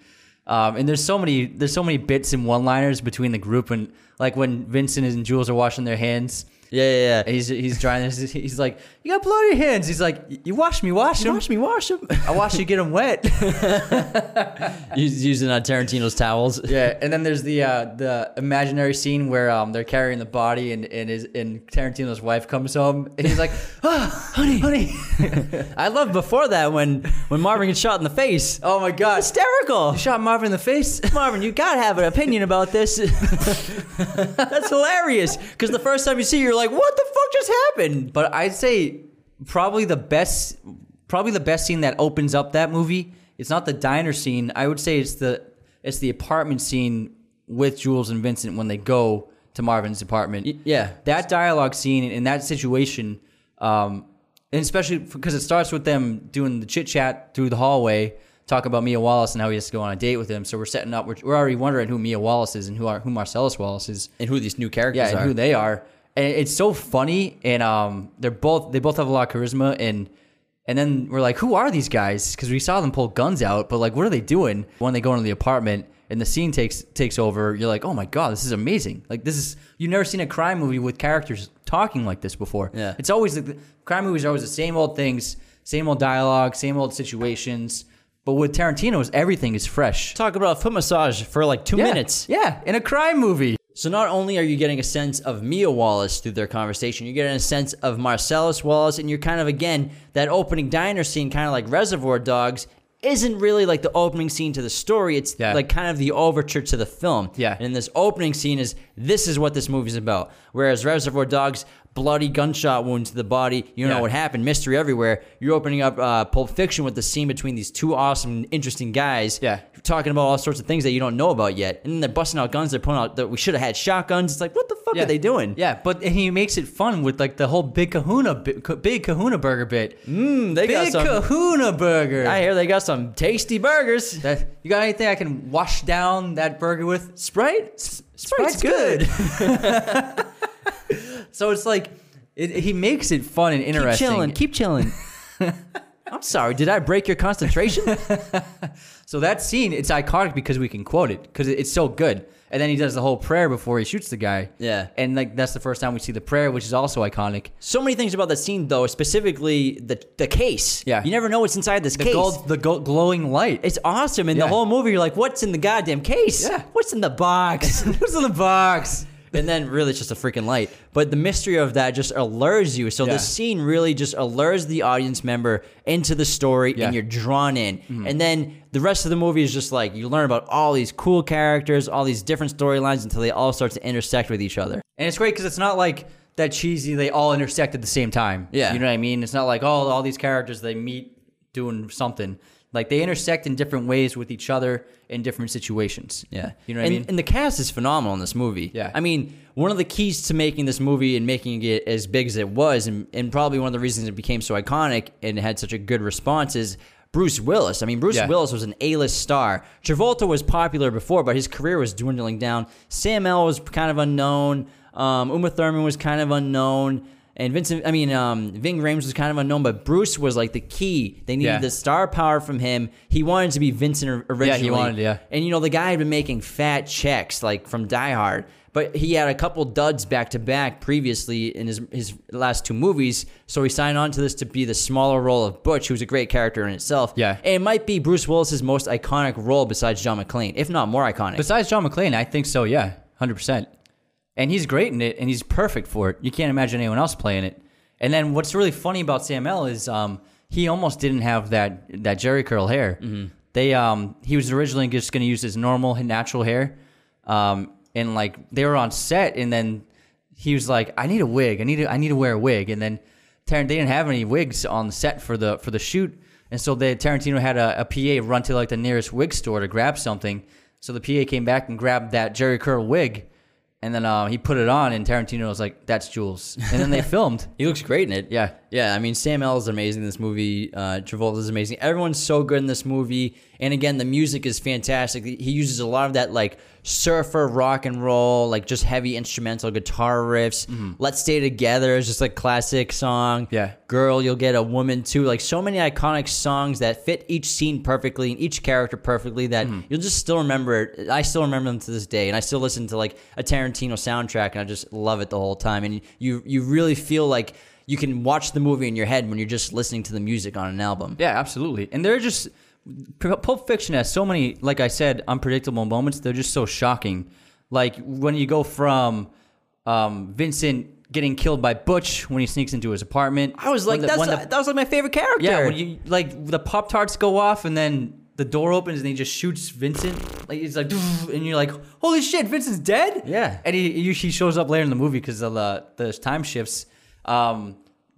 Um, and there's so many there's so many bits and one liners between the group and like when Vincent and Jules are washing their hands. Yeah, yeah, yeah. He's he's trying he's like you got blood on your hands. He's like you wash me, wash them. Wash me, wash them. I wash you, get them wet. He's using uh, Tarantino's towels. yeah, and then there's the uh, the imaginary scene where um they're carrying the body and and his and Tarantino's wife comes home and he's like, ah, honey, honey. I love before that when when Marvin gets shot in the face. oh my god, Hysterical. You shot Marvin in the face. Marvin, you gotta have an opinion about this. That's hilarious. Because the first time you see, it, you're like, "What the just happened?" But I'd say probably the best, probably the best scene that opens up that movie. It's not the diner scene. I would say it's the it's the apartment scene with Jules and Vincent when they go to Marvin's apartment. yeah. that dialogue scene in that situation, um, and especially because it starts with them doing the chit chat through the hallway, talking about Mia Wallace and how he has to go on a date with him. So we're setting up. We're, we're already wondering who Mia Wallace is and who are, who Marcellus Wallace is. And who these new characters Yeah, and are. who they are. And it's so funny, and um, they're both they both have a lot of charisma, and and then we're like, who are these guys? Because we saw them pull guns out, but like, what are they doing when they go into the apartment? And the scene takes takes over. You're like, oh my god, this is amazing! Like this is you've never seen a crime movie with characters talking like this before. Yeah. it's always the crime movies are always the same old things, same old dialogue, same old situations. But with Tarantino's, everything is fresh. Talk about a foot massage for like two Yeah. minutes. yeah, in a crime movie. So not only are you getting a sense of Mia Wallace through their conversation, you're getting a sense of Marcellus Wallace, and you're kind of again that opening diner scene, kind of like Reservoir Dogs, isn't really like the opening scene to the story. It's Yeah. like kind of the overture to the film. Yeah. And this opening scene is this is what this movie's about. Whereas Reservoir Dogs, bloody gunshot wound to the body, you know Yeah. what happened, mystery everywhere. You're opening up uh, Pulp Fiction with the scene between these two awesome, interesting guys. Yeah. Talking about all sorts of things that you don't know about yet, and then they're busting out guns. They're pulling out that we should have had shotguns. It's like, what the fuck are they doing? Yeah, but and he makes it fun with like the whole big Kahuna, big Kahuna burger bit. Mmm, they got big some. Kahuna burger. I hear they got some tasty burgers. that, you got anything I can wash down that burger with? Sprite, S- Sprite's, good. So it's like it, he makes it fun and interesting. keep chilling. Keep chilling. I'm sorry. Did I break your concentration? so that scene, it's iconic because we can quote it because it's so good. And then he does the whole prayer before he shoots the guy. Yeah. and like that's the first time we see the prayer, which is also iconic. so many things about that scene, though. Specifically, the the case. Yeah. You never know what's inside this The case. gold, the gold, glowing light. It's awesome. In Yeah. the whole movie, you're like, what's in the goddamn case? Yeah. What's in the box? What's in the box? And then really it's just a freaking light. But the mystery of that just allures you. So Yeah. the scene really just allures the audience member into the story Yeah. and you're drawn in. Mm-hmm. And then the rest of the movie is just like you learn about all these cool characters, all these different storylines until they all start to intersect with each other. And it's great because it's not like that cheesy. They all intersect at the same time. Yeah. you know what I mean. It's not like oh, all these characters they meet doing something. Like they intersect in different ways with each other in different situations. Yeah. you know what and, I mean. And the cast is phenomenal in this movie. Yeah. I mean, one of the keys to making this movie and making it as big as it was, and, and probably one of the reasons it became so iconic and had such a good response is Bruce Willis. I mean, Bruce Yeah. Willis was an A-list star. Travolta was popular before, but his career was dwindling down. Sam L was kind of unknown. Um, Uma Thurman was kind of unknown. And Vincent, I mean, um, Ving Rhames was kind of unknown, but Bruce was like the key. They needed Yeah. the star power from him. He wanted to be Vincent or- originally. wanted, yeah. And you know, the guy had been making fat checks like from Die Hard, but he had a couple duds back to back previously in his his last two movies. So he signed on to this to be the smaller role of Butch, who's a great character in itself. Yeah. and it might be Bruce Willis's most iconic role besides John McClane, if not more iconic. Besides John McClane, I think so. Yeah, hundred percent. And he's great in it, and he's perfect for it. You can't imagine anyone else playing it. And then what's really funny about Sam L is um, he almost didn't have that that Jheri curl hair. They um, he was originally just going to use his normal natural hair, um, and like they were on set, and then he was like, "I need a wig. I need to I need to wear a wig." And then Tar- they didn't have any wigs on the set for the for the shoot, and so they Tarantino had a, a PA run to like the nearest wig store to grab something. So the PA came back and grabbed that Jheri curl wig, and then uh, he put it on, and Tarantino was like, "That's Jules." And then they filmed. he looks great in it. Yeah. Yeah, I mean Sam L is amazing in this movie. Uh, Travolta is amazing. Everyone's so good in this movie, and again, the music is fantastic. He uses a lot of that like surfer rock and roll, like just heavy instrumental guitar riffs. "Let's Stay Together" is just like classic song. Yeah. "Girl, You'll Get a Woman Too." Like so many iconic songs that fit each scene perfectly and each character perfectly that you'll just still remember. it. I still remember them to this day, and I still listen to like a Tarantino soundtrack, and I just love it the whole time. And you you really feel like you can watch the movie in your head when you're just listening to the music on an album. Yeah, absolutely. And they're just Pulp Fiction has so many, like I said, unpredictable moments. They're just so shocking. Like when you go from um, Vincent getting killed by Butch when he sneaks into his apartment. I was like, the- that's the- that was like my favorite character. yeah, when you like the Pop Tarts go off and then the door opens and he just shoots Vincent. Like he's like, and you're like, holy shit, Vincent's dead. Yeah. and he he he shows up later in the movie because of the the time shifts. Um,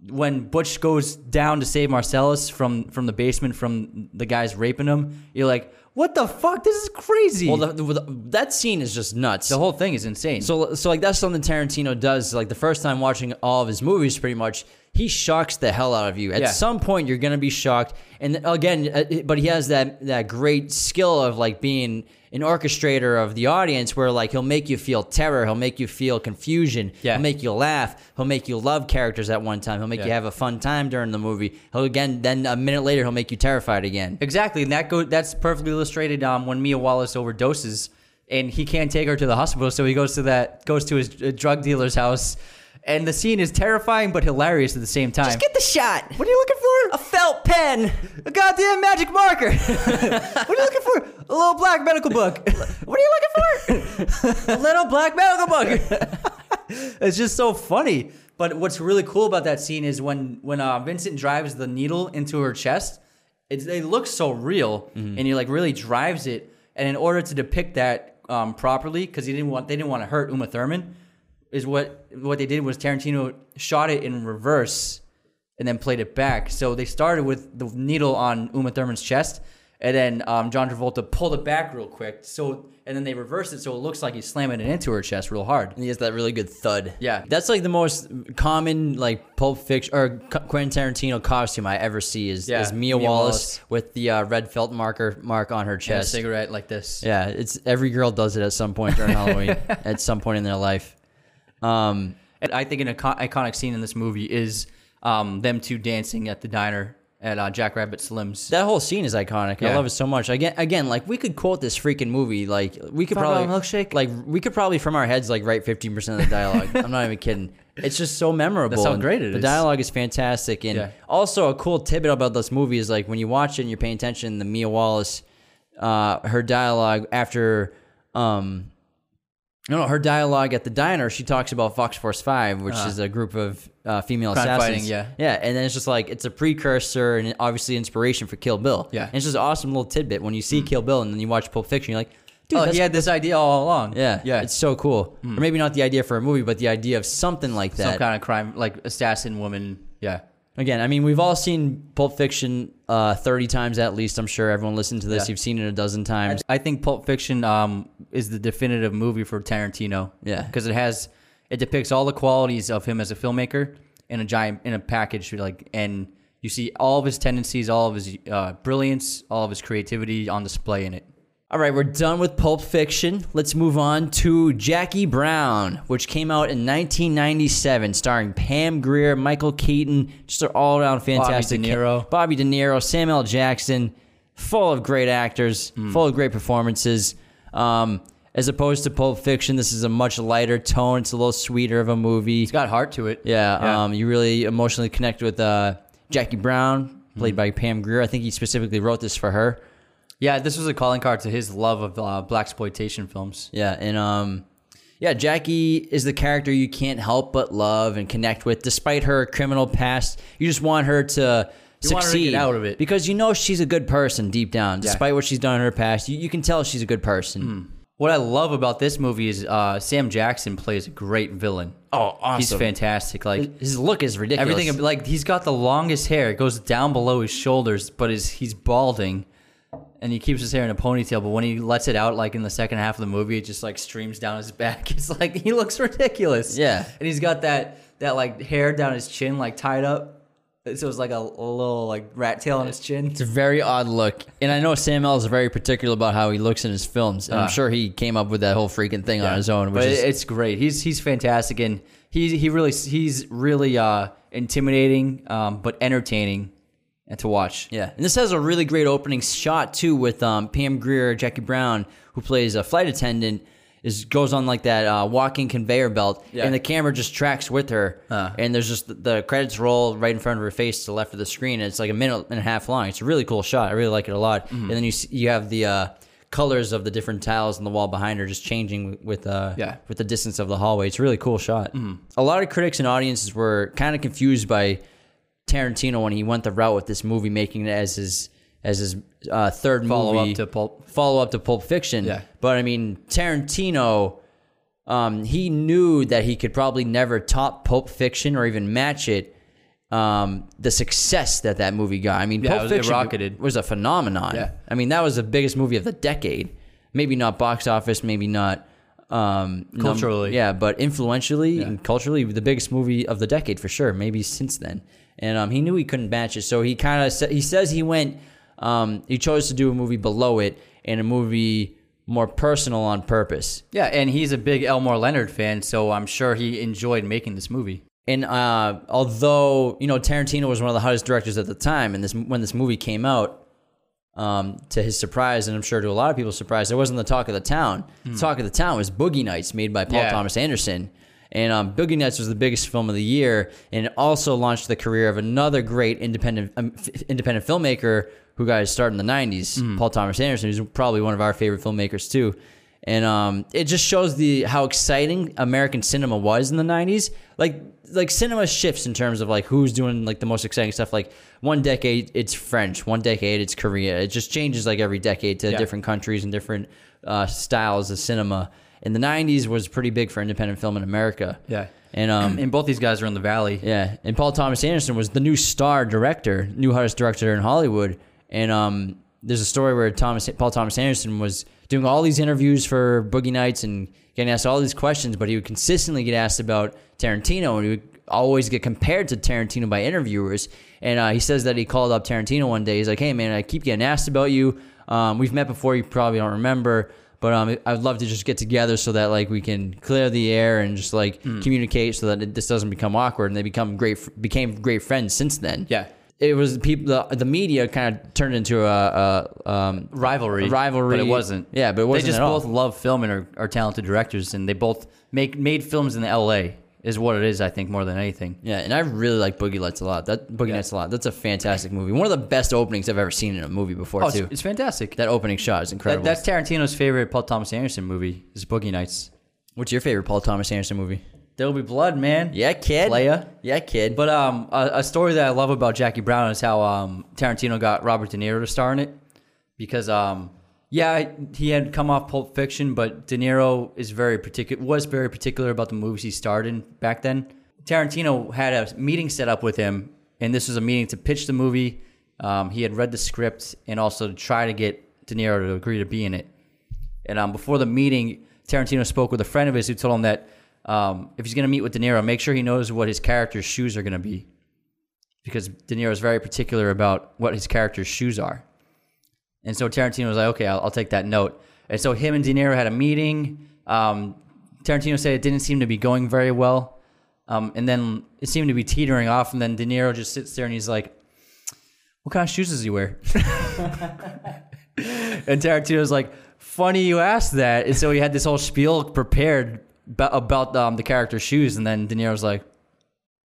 when Butch goes down to save Marcellus from from the basement from the guys raping him, you're like, what the fuck? This is crazy. well, the, the, that scene is just nuts. The whole thing is insane. So, so like that's something Tarantino does. Like the first time watching all of his movies, pretty much, he shocks the hell out of you. At Yeah. some point, you're gonna be shocked. And again, uh, but he has that that great skill of like being an orchestrator of the audience, where like he'll make you feel terror, he'll make you feel confusion, Yeah. he'll make you laugh, he'll make you love characters at one time, he'll make you have a fun time during the movie. He'll again, then a minute later, he'll make you terrified again. Exactly, and that go that's perfectly illustrated um, when Mia Wallace overdoses, and he can't take her to the hospital, so he goes to that goes to his uh, drug dealer's house, and the scene is terrifying but hilarious at the same time. Just get the shot. what are you looking for? A felt pen. A goddamn magic marker. what are you looking for? A little black medical book. what are you looking for? a little black medical book. it's just so funny. But what's really cool about that scene is when when uh, Vincent drives the needle into her chest, it, it looks so real, and he like really drives it. And in order to depict that um, properly, because he didn't want they didn't want to hurt Uma Thurman, is what what they did was Tarantino shot it in reverse and then played it back. So they started with the needle on Uma Thurman's chest, and then um, John Travolta pulled it back real quick. So and then they reversed it, so it looks like he's slamming it into her chest real hard. And he has that really good thud. Yeah. that's like the most common like Pulp Fiction or Quentin Tarantino costume I ever see is, Yeah, is Mia, Mia Wallace, Wallace. with the uh, red felt marker mark on her chest. cigarette like this. Yeah, it's every girl does it at some point during Halloween, at some point in their life. Um, And I think an icon- iconic scene in this movie is um, them two dancing at the diner at uh, Jack Rabbit Slim's. that whole scene is iconic. I love it so much. Again, again, like we could quote this freaking movie. Like we could Five probably milkshake? Like we could probably from our heads like write fifteen percent of the dialogue. I'm not even kidding. It's just so memorable. That's how great it the dialogue is fantastic, and Yeah. also a cool tidbit about this movie is like when you watch it and you're paying attention, the Mia Wallace, uh, her dialogue after, um, no, no, her dialogue at the diner, she talks about Fox Force Five, which uh-huh. is a group of uh, female assassins. fighting, yeah. yeah, and then it's just like it's a precursor and obviously inspiration for Kill Bill. Yeah. and it's just an awesome little tidbit when you see mm. Kill Bill and then you watch Pulp Fiction, you're like, dude, oh, he had this idea all along. yeah, yeah. it's so cool. Mm. Or maybe not the idea for a movie, but the idea of something like that. some kind of crime, like assassin woman. Yeah. Again, I mean, we've all seen Pulp Fiction uh, 30 times at least. I'm sure everyone listened to this. Yeah. You've seen it a dozen times. I think Pulp Fiction um, is the definitive movie for Tarantino. Yeah. because it has it depicts all the qualities of him as a filmmaker in a giant in a package. Like, and you see all of his tendencies, all of his uh, brilliance, all of his creativity on display in it. All right, we're done with Pulp Fiction. Let's move on to Jackie Brown, which came out in 1997, starring Pam Grier, Michael Keaton, just an all around fantastic. Bobby De Niro. Bobby De Niro, Samuel L. Jackson, full of great actors, full of great performances. Um, as opposed to Pulp Fiction, this is a much lighter tone. It's a little sweeter of a movie. It's got heart to it. Yeah, Um, you really emotionally connect with uh, Jackie Brown, played by Pam Grier. I think he specifically wrote this for her. Yeah. This was a calling card to his love of uh, black exploitation films. Yeah, and um, yeah, Jackie is the character you can't help but love and connect with, despite her criminal past. You just want her to You want her to succeed get out of it. because you know she's a good person deep down, despite what she's done in her past. You, you can tell she's a good person. Hmm. What I love about this movie is uh, Sam Jackson plays a great villain. Oh, awesome! He's fantastic. Like His look is ridiculous. Everything like he's got the longest hair. It goes down below his shoulders, but is he's balding, and he keeps his hair in a ponytail. But when he lets it out, like in the second half of the movie, it just like streams down his back. It's like he looks ridiculous. Yeah. and he's got that that like hair down his chin, like tied up. So it's like a, a little like rat tail on his chin. It's a very odd look, and I know Sam L is very particular about how he looks in his films, and I'm Ah. sure he came up with that whole freaking thing on his own. Which but is, it's great. He's he's fantastic, and he he really he's really uh, intimidating, um, but entertaining, and to watch. Yeah, and this has a really great opening shot too with um, Pam Grier, Jackie Brown, who plays a flight attendant, is goes on like that uh, walking conveyor belt, Yeah. and the camera just tracks with her, and there's just the, the credits roll right in front of her face to the left of the screen, and it's like a minute and a half long. It's a really cool shot. I really like it a lot. Mm-hmm. And then you see, you have the uh, colors of the different tiles on the wall behind her just changing with uh, Yeah. with the distance of the hallway. It's a really cool shot. Mm-hmm. A lot of critics and audiences were kind of confused by Tarantino when he went the route with this movie, making it as his as his uh, third Follow movie up to Pulp. follow up to Pulp Fiction. Yeah. But I mean, Tarantino, um, he knew that he could probably never top Pulp Fiction or even match it. Um, the success that that movie got. I mean, Yeah, Pulp it was- it Fiction rocketed. was a phenomenon. Yeah. I mean, that was the biggest movie of the decade. Maybe not box office, maybe not um, num- Culturally. yeah, but influentially and culturally, the biggest movie of the decade for sure. Maybe since then, and um, he knew he couldn't match it, so he kind of sa- he says he went. Um, he chose to do a movie below it and a movie more personal on purpose. Yeah, and he's a big Elmore Leonard fan, so I'm sure he enjoyed making this movie. And uh, although you know Tarantino was one of the hottest directors at the time, and this when this movie came out, um, to his surprise, and I'm sure to a lot of people's surprise, it wasn't the talk of the town. The talk of the town was Boogie Nights, made by Paul Yeah. Thomas Anderson. And um, Boogie Nights was the biggest film of the year, and it also launched the career of another great independent um, f- independent filmmaker who got his start in the '90s, Paul Thomas Anderson, who's probably one of our favorite filmmakers too. And um, it just shows the how exciting American cinema was in the '90s. Like like cinema shifts in terms of like who's doing like the most exciting stuff. Like one decade it's French, one decade it's Korea. It just changes like every decade to Yeah. different countries and different uh, styles of cinema. In the '90s was pretty big for independent film in America. Yeah. and um, And both these guys are in the Valley. yeah, and Paul Thomas Anderson was the new star director, new hottest director in Hollywood. And um, there's a story where Thomas Paul Thomas Anderson was doing all these interviews for Boogie Nights and getting asked all these questions, but he would consistently get asked about Tarantino, and he would always get compared to Tarantino by interviewers. And uh, he says that he called up Tarantino one day. He's like, "Hey, man, I keep getting asked about you. Um, we've met before. You probably don't remember." But um, I'd love to just get together so that like we can clear the air and just like Hmm. communicate so that it, this doesn't become awkward. And they become great, became great friends since then. Yeah. it was people. The, the media kind of turned into a, a um, rivalry, a rivalry, but it wasn't. Yeah, but it wasn't They just at all. both love film and are, are talented directors, and they both make made films in L.A. is what it is. I think more than anything. Yeah, and I really like Boogie Lights a lot. That Boogie Yeah. Nights a lot. That's a fantastic movie. One of the best openings I've ever seen in a movie before Oh, it's, too. it's fantastic. that opening shot is incredible. That, that's Tarantino's favorite Paul Thomas Anderson movie is Boogie Nights. What's your favorite Paul Thomas Anderson movie? There'll be blood, man. Yeah, kid. Leia. Yeah, kid. But um, a, a story that I love about Jackie Brown is how um, Tarantino got Robert De Niro to star in it, because um, yeah, he had come off Pulp Fiction, but De Niro is very particular was very particular about the movies he starred in back then. Tarantino had a meeting set up with him, and this was a meeting to pitch the movie. Um, he had read the script and also to try to get De Niro to agree to be in it. And um, before the meeting, Tarantino spoke with a friend of his who told him that um, if he's going to meet with De Niro, make sure he knows what his character's shoes are going to be. Because De Niro is very particular about what his character's shoes are. And so Tarantino was like, okay, I'll, I'll take that note. And so him and De Niro had a meeting. Um, Tarantino said it didn't seem to be going very well. Um, and then it seemed to be teetering off. And then De Niro just sits there and he's like, what kind of shoes does he wear? and Tarantino's like, funny you asked that. And so he had this whole spiel prepared about um, the character's shoes. And then De Niro's like,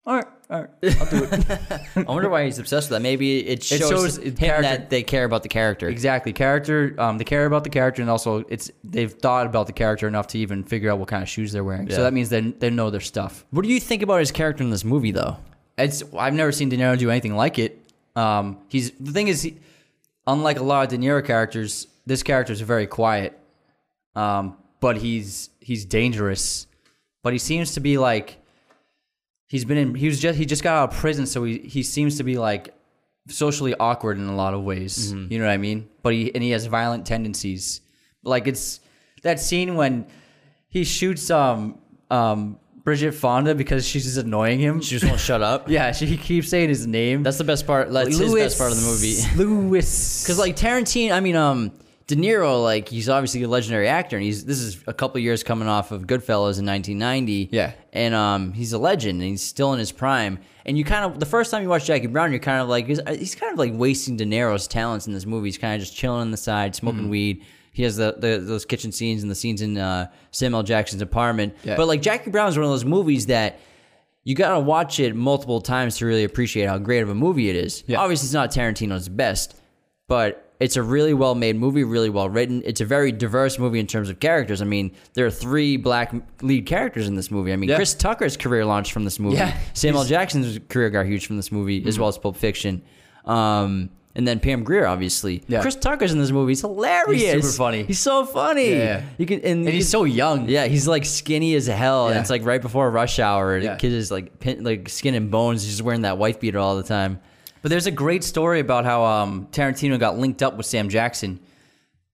all right, all right. I wonder why he's obsessed with that. Maybe it shows, shows him character- that they care about the character. Exactly. Character, um, they care about the character, and also it's they've thought about the character enough to even figure out what kind of shoes they're wearing. So that means they, they know their stuff. What do you think about his character in this movie, though? It's I've never seen De Niro do anything like it. Um, he's the thing is, he, unlike a lot of De Niro characters, this character is very quiet. Um, but he's he's dangerous. But he seems to be like he's been in. He was just he just got out of prison, so he he seems to be like socially awkward in a lot of ways. You know what I mean? But he and he has violent tendencies. Like it's that scene when he shoots um um Bridget Fonda because she's just annoying him. She just won't shut up. yeah, she keeps saying his name. That's the best part. That's his best part of the movie. Louis. Because like Tarantino, I mean, um, De Niro, like he's obviously a legendary actor, and he's this is a couple years coming off of Goodfellas in 1990. Yeah. and um, he's a legend, and he's still in his prime. And you kind of the first time you watch Jackie Brown, you're kind of like he's, he's kind of like wasting De Niro's talents in this movie. He's kind of just chilling on the side, smoking Mm-hmm. weed. He has the, the those kitchen scenes and the scenes in uh, Samuel Jackson's apartment. Yeah. But like Jackie Brown is one of those movies that you gotta watch it multiple times to really appreciate how great of a movie it is. Yeah. Obviously, it's not Tarantino's best, but it's a really well made movie, really well written. It's a very diverse movie in terms of characters. I mean, there are three black lead characters in this movie. I mean, Yeah. Chris Tucker's career launched from this movie. Yeah, Samuel he's- Jackson's career got huge from this movie, as well as Pulp Fiction. Um, and then Pam Grier, obviously. Yeah. Chris Tucker's in this movie. He's hilarious. He's super funny. He's so funny. Yeah. You can, and, and he's so young. yeah, he's like skinny as hell, and Yeah. it's like right before rush hour. And Yeah. the kid is like pin, like skin and bones. He's just wearing that wife beater all the time. But there's a great story about how um, Tarantino got linked up with Sam Jackson.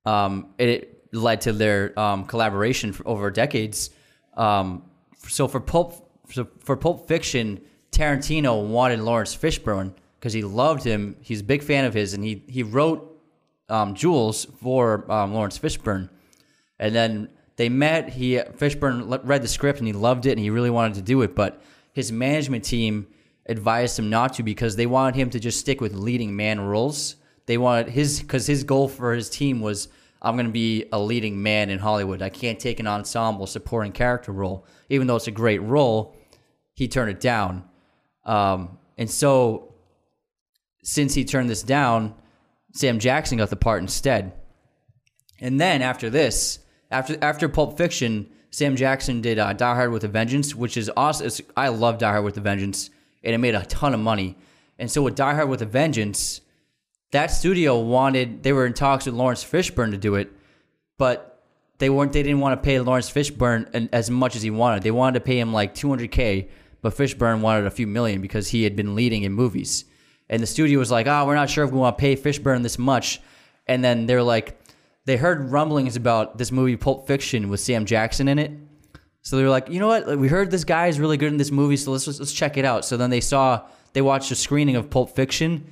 Um, it led to their um, collaboration for over decades. Um, so for Pulp, so for Pulp Fiction, Tarantino wanted Laurence Fishburne because he loved him. He's a big fan of his, and he he wrote um, Jules for um, Laurence Fishburne. And then they met. He Fishburne read the script and he loved it and he really wanted to do it, but his management team advised him not to because they wanted him to just stick with leading man roles. They wanted his because his goal for his team was I'm going to be a leading man in Hollywood. I can't take an ensemble supporting character role, even though it's a great role. He turned it down, um, and so since he turned this down, Sam Jackson got the part instead. And then after this, after after Pulp Fiction, Sam Jackson did uh, Die Hard with a Vengeance, which is awesome. It's, I love Die Hard with a Vengeance, and it made a ton of money. And so with Die Hard with a Vengeance, that studio wanted they were in talks with Laurence Fishburne to do it, but they weren't. They didn't want to pay Laurence Fishburne as much as he wanted. They wanted to pay him like 200k, but Fishburne wanted a few million because he had been leading in movies. And the studio was like, "Oh, we're not sure if we want to pay Fishburne this much." And then they're like, they heard rumblings about this movie Pulp Fiction with Sam Jackson in it. So they were like, you know what? We heard this guy is really good in this movie, so let's let's check it out. So then they saw they watched a screening of Pulp Fiction,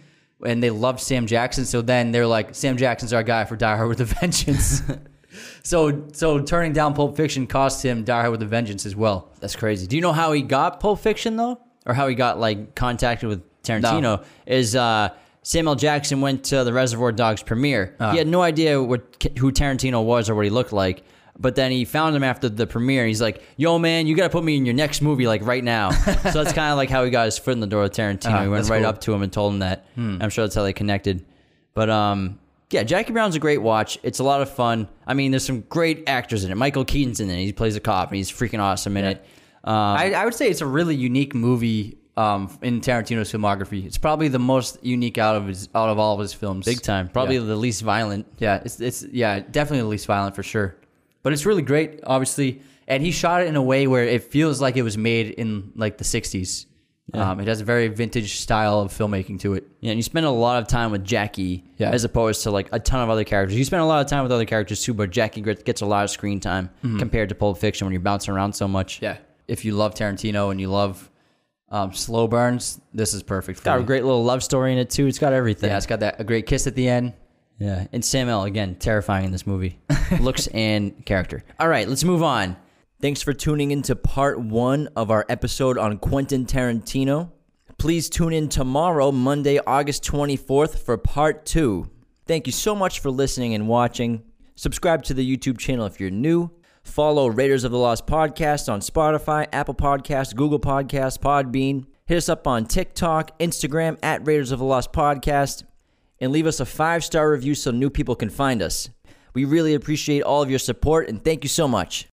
and they loved Sam Jackson. So then they're like, Sam Jackson's our guy for Die Hard with a Vengeance. so so turning down Pulp Fiction cost him Die Hard with a Vengeance as well. That's crazy. Do you know how he got Pulp Fiction though, or how he got like contacted with Tarantino? No. Is uh, Samuel Jackson went to the Reservoir Dogs premiere. Ah. He had no idea what who Tarantino was or what he looked like. But then he found him after the premiere. He's like, "Yo, man, you got to put me in your next movie, like right now." so that's kind of like how he got his foot in the door with Tarantino. Ah, he went right cool. Hmm. up to him and told him that. I'm sure that's how they connected. But um, yeah, Jackie Brown's a great watch. It's a lot of fun. I mean, there's some great actors in it. Michael Keaton's in it. He plays a cop, and he's freaking awesome in it. Um, I, I would say it's a really unique movie um, in Tarantino's filmography. It's probably the most unique out of his out of all of his films. big time. Probably Yeah. the least violent. Yeah, it's it's yeah, definitely the least violent for sure. But it's really great, obviously, and he shot it in a way where it feels like it was made in like the '60s. Um, it has a very vintage style of filmmaking to it. Yeah, and you spend a lot of time with Jackie Yeah. as opposed to like a ton of other characters. You spend a lot of time with other characters too, but Jackie gets a lot of screen time compared to Pulp Fiction when you're bouncing around so much. Yeah, if you love Tarantino and you love um, slow burns, this is perfect for Got you. a great little love story in it too. It's got everything. Yeah, it's got that a great kiss at the end. Yeah, and Samuel again, terrifying in this movie, looks and character. All right, let's move on. Thanks for tuning into part one of our episode on Quentin Tarantino. Please tune in tomorrow, Monday, August 24th, for part two. Thank you so much for listening and watching. Subscribe to the YouTube channel if you're new. Follow Raiders of the Lost Podcast on Spotify, Apple Podcasts, Google Podcasts, Podbean. Hit us up on TikTok, Instagram at Raiders of the Lost Podcast and leave us a five star review so new people can find us. We really appreciate all of your support and thank you so much.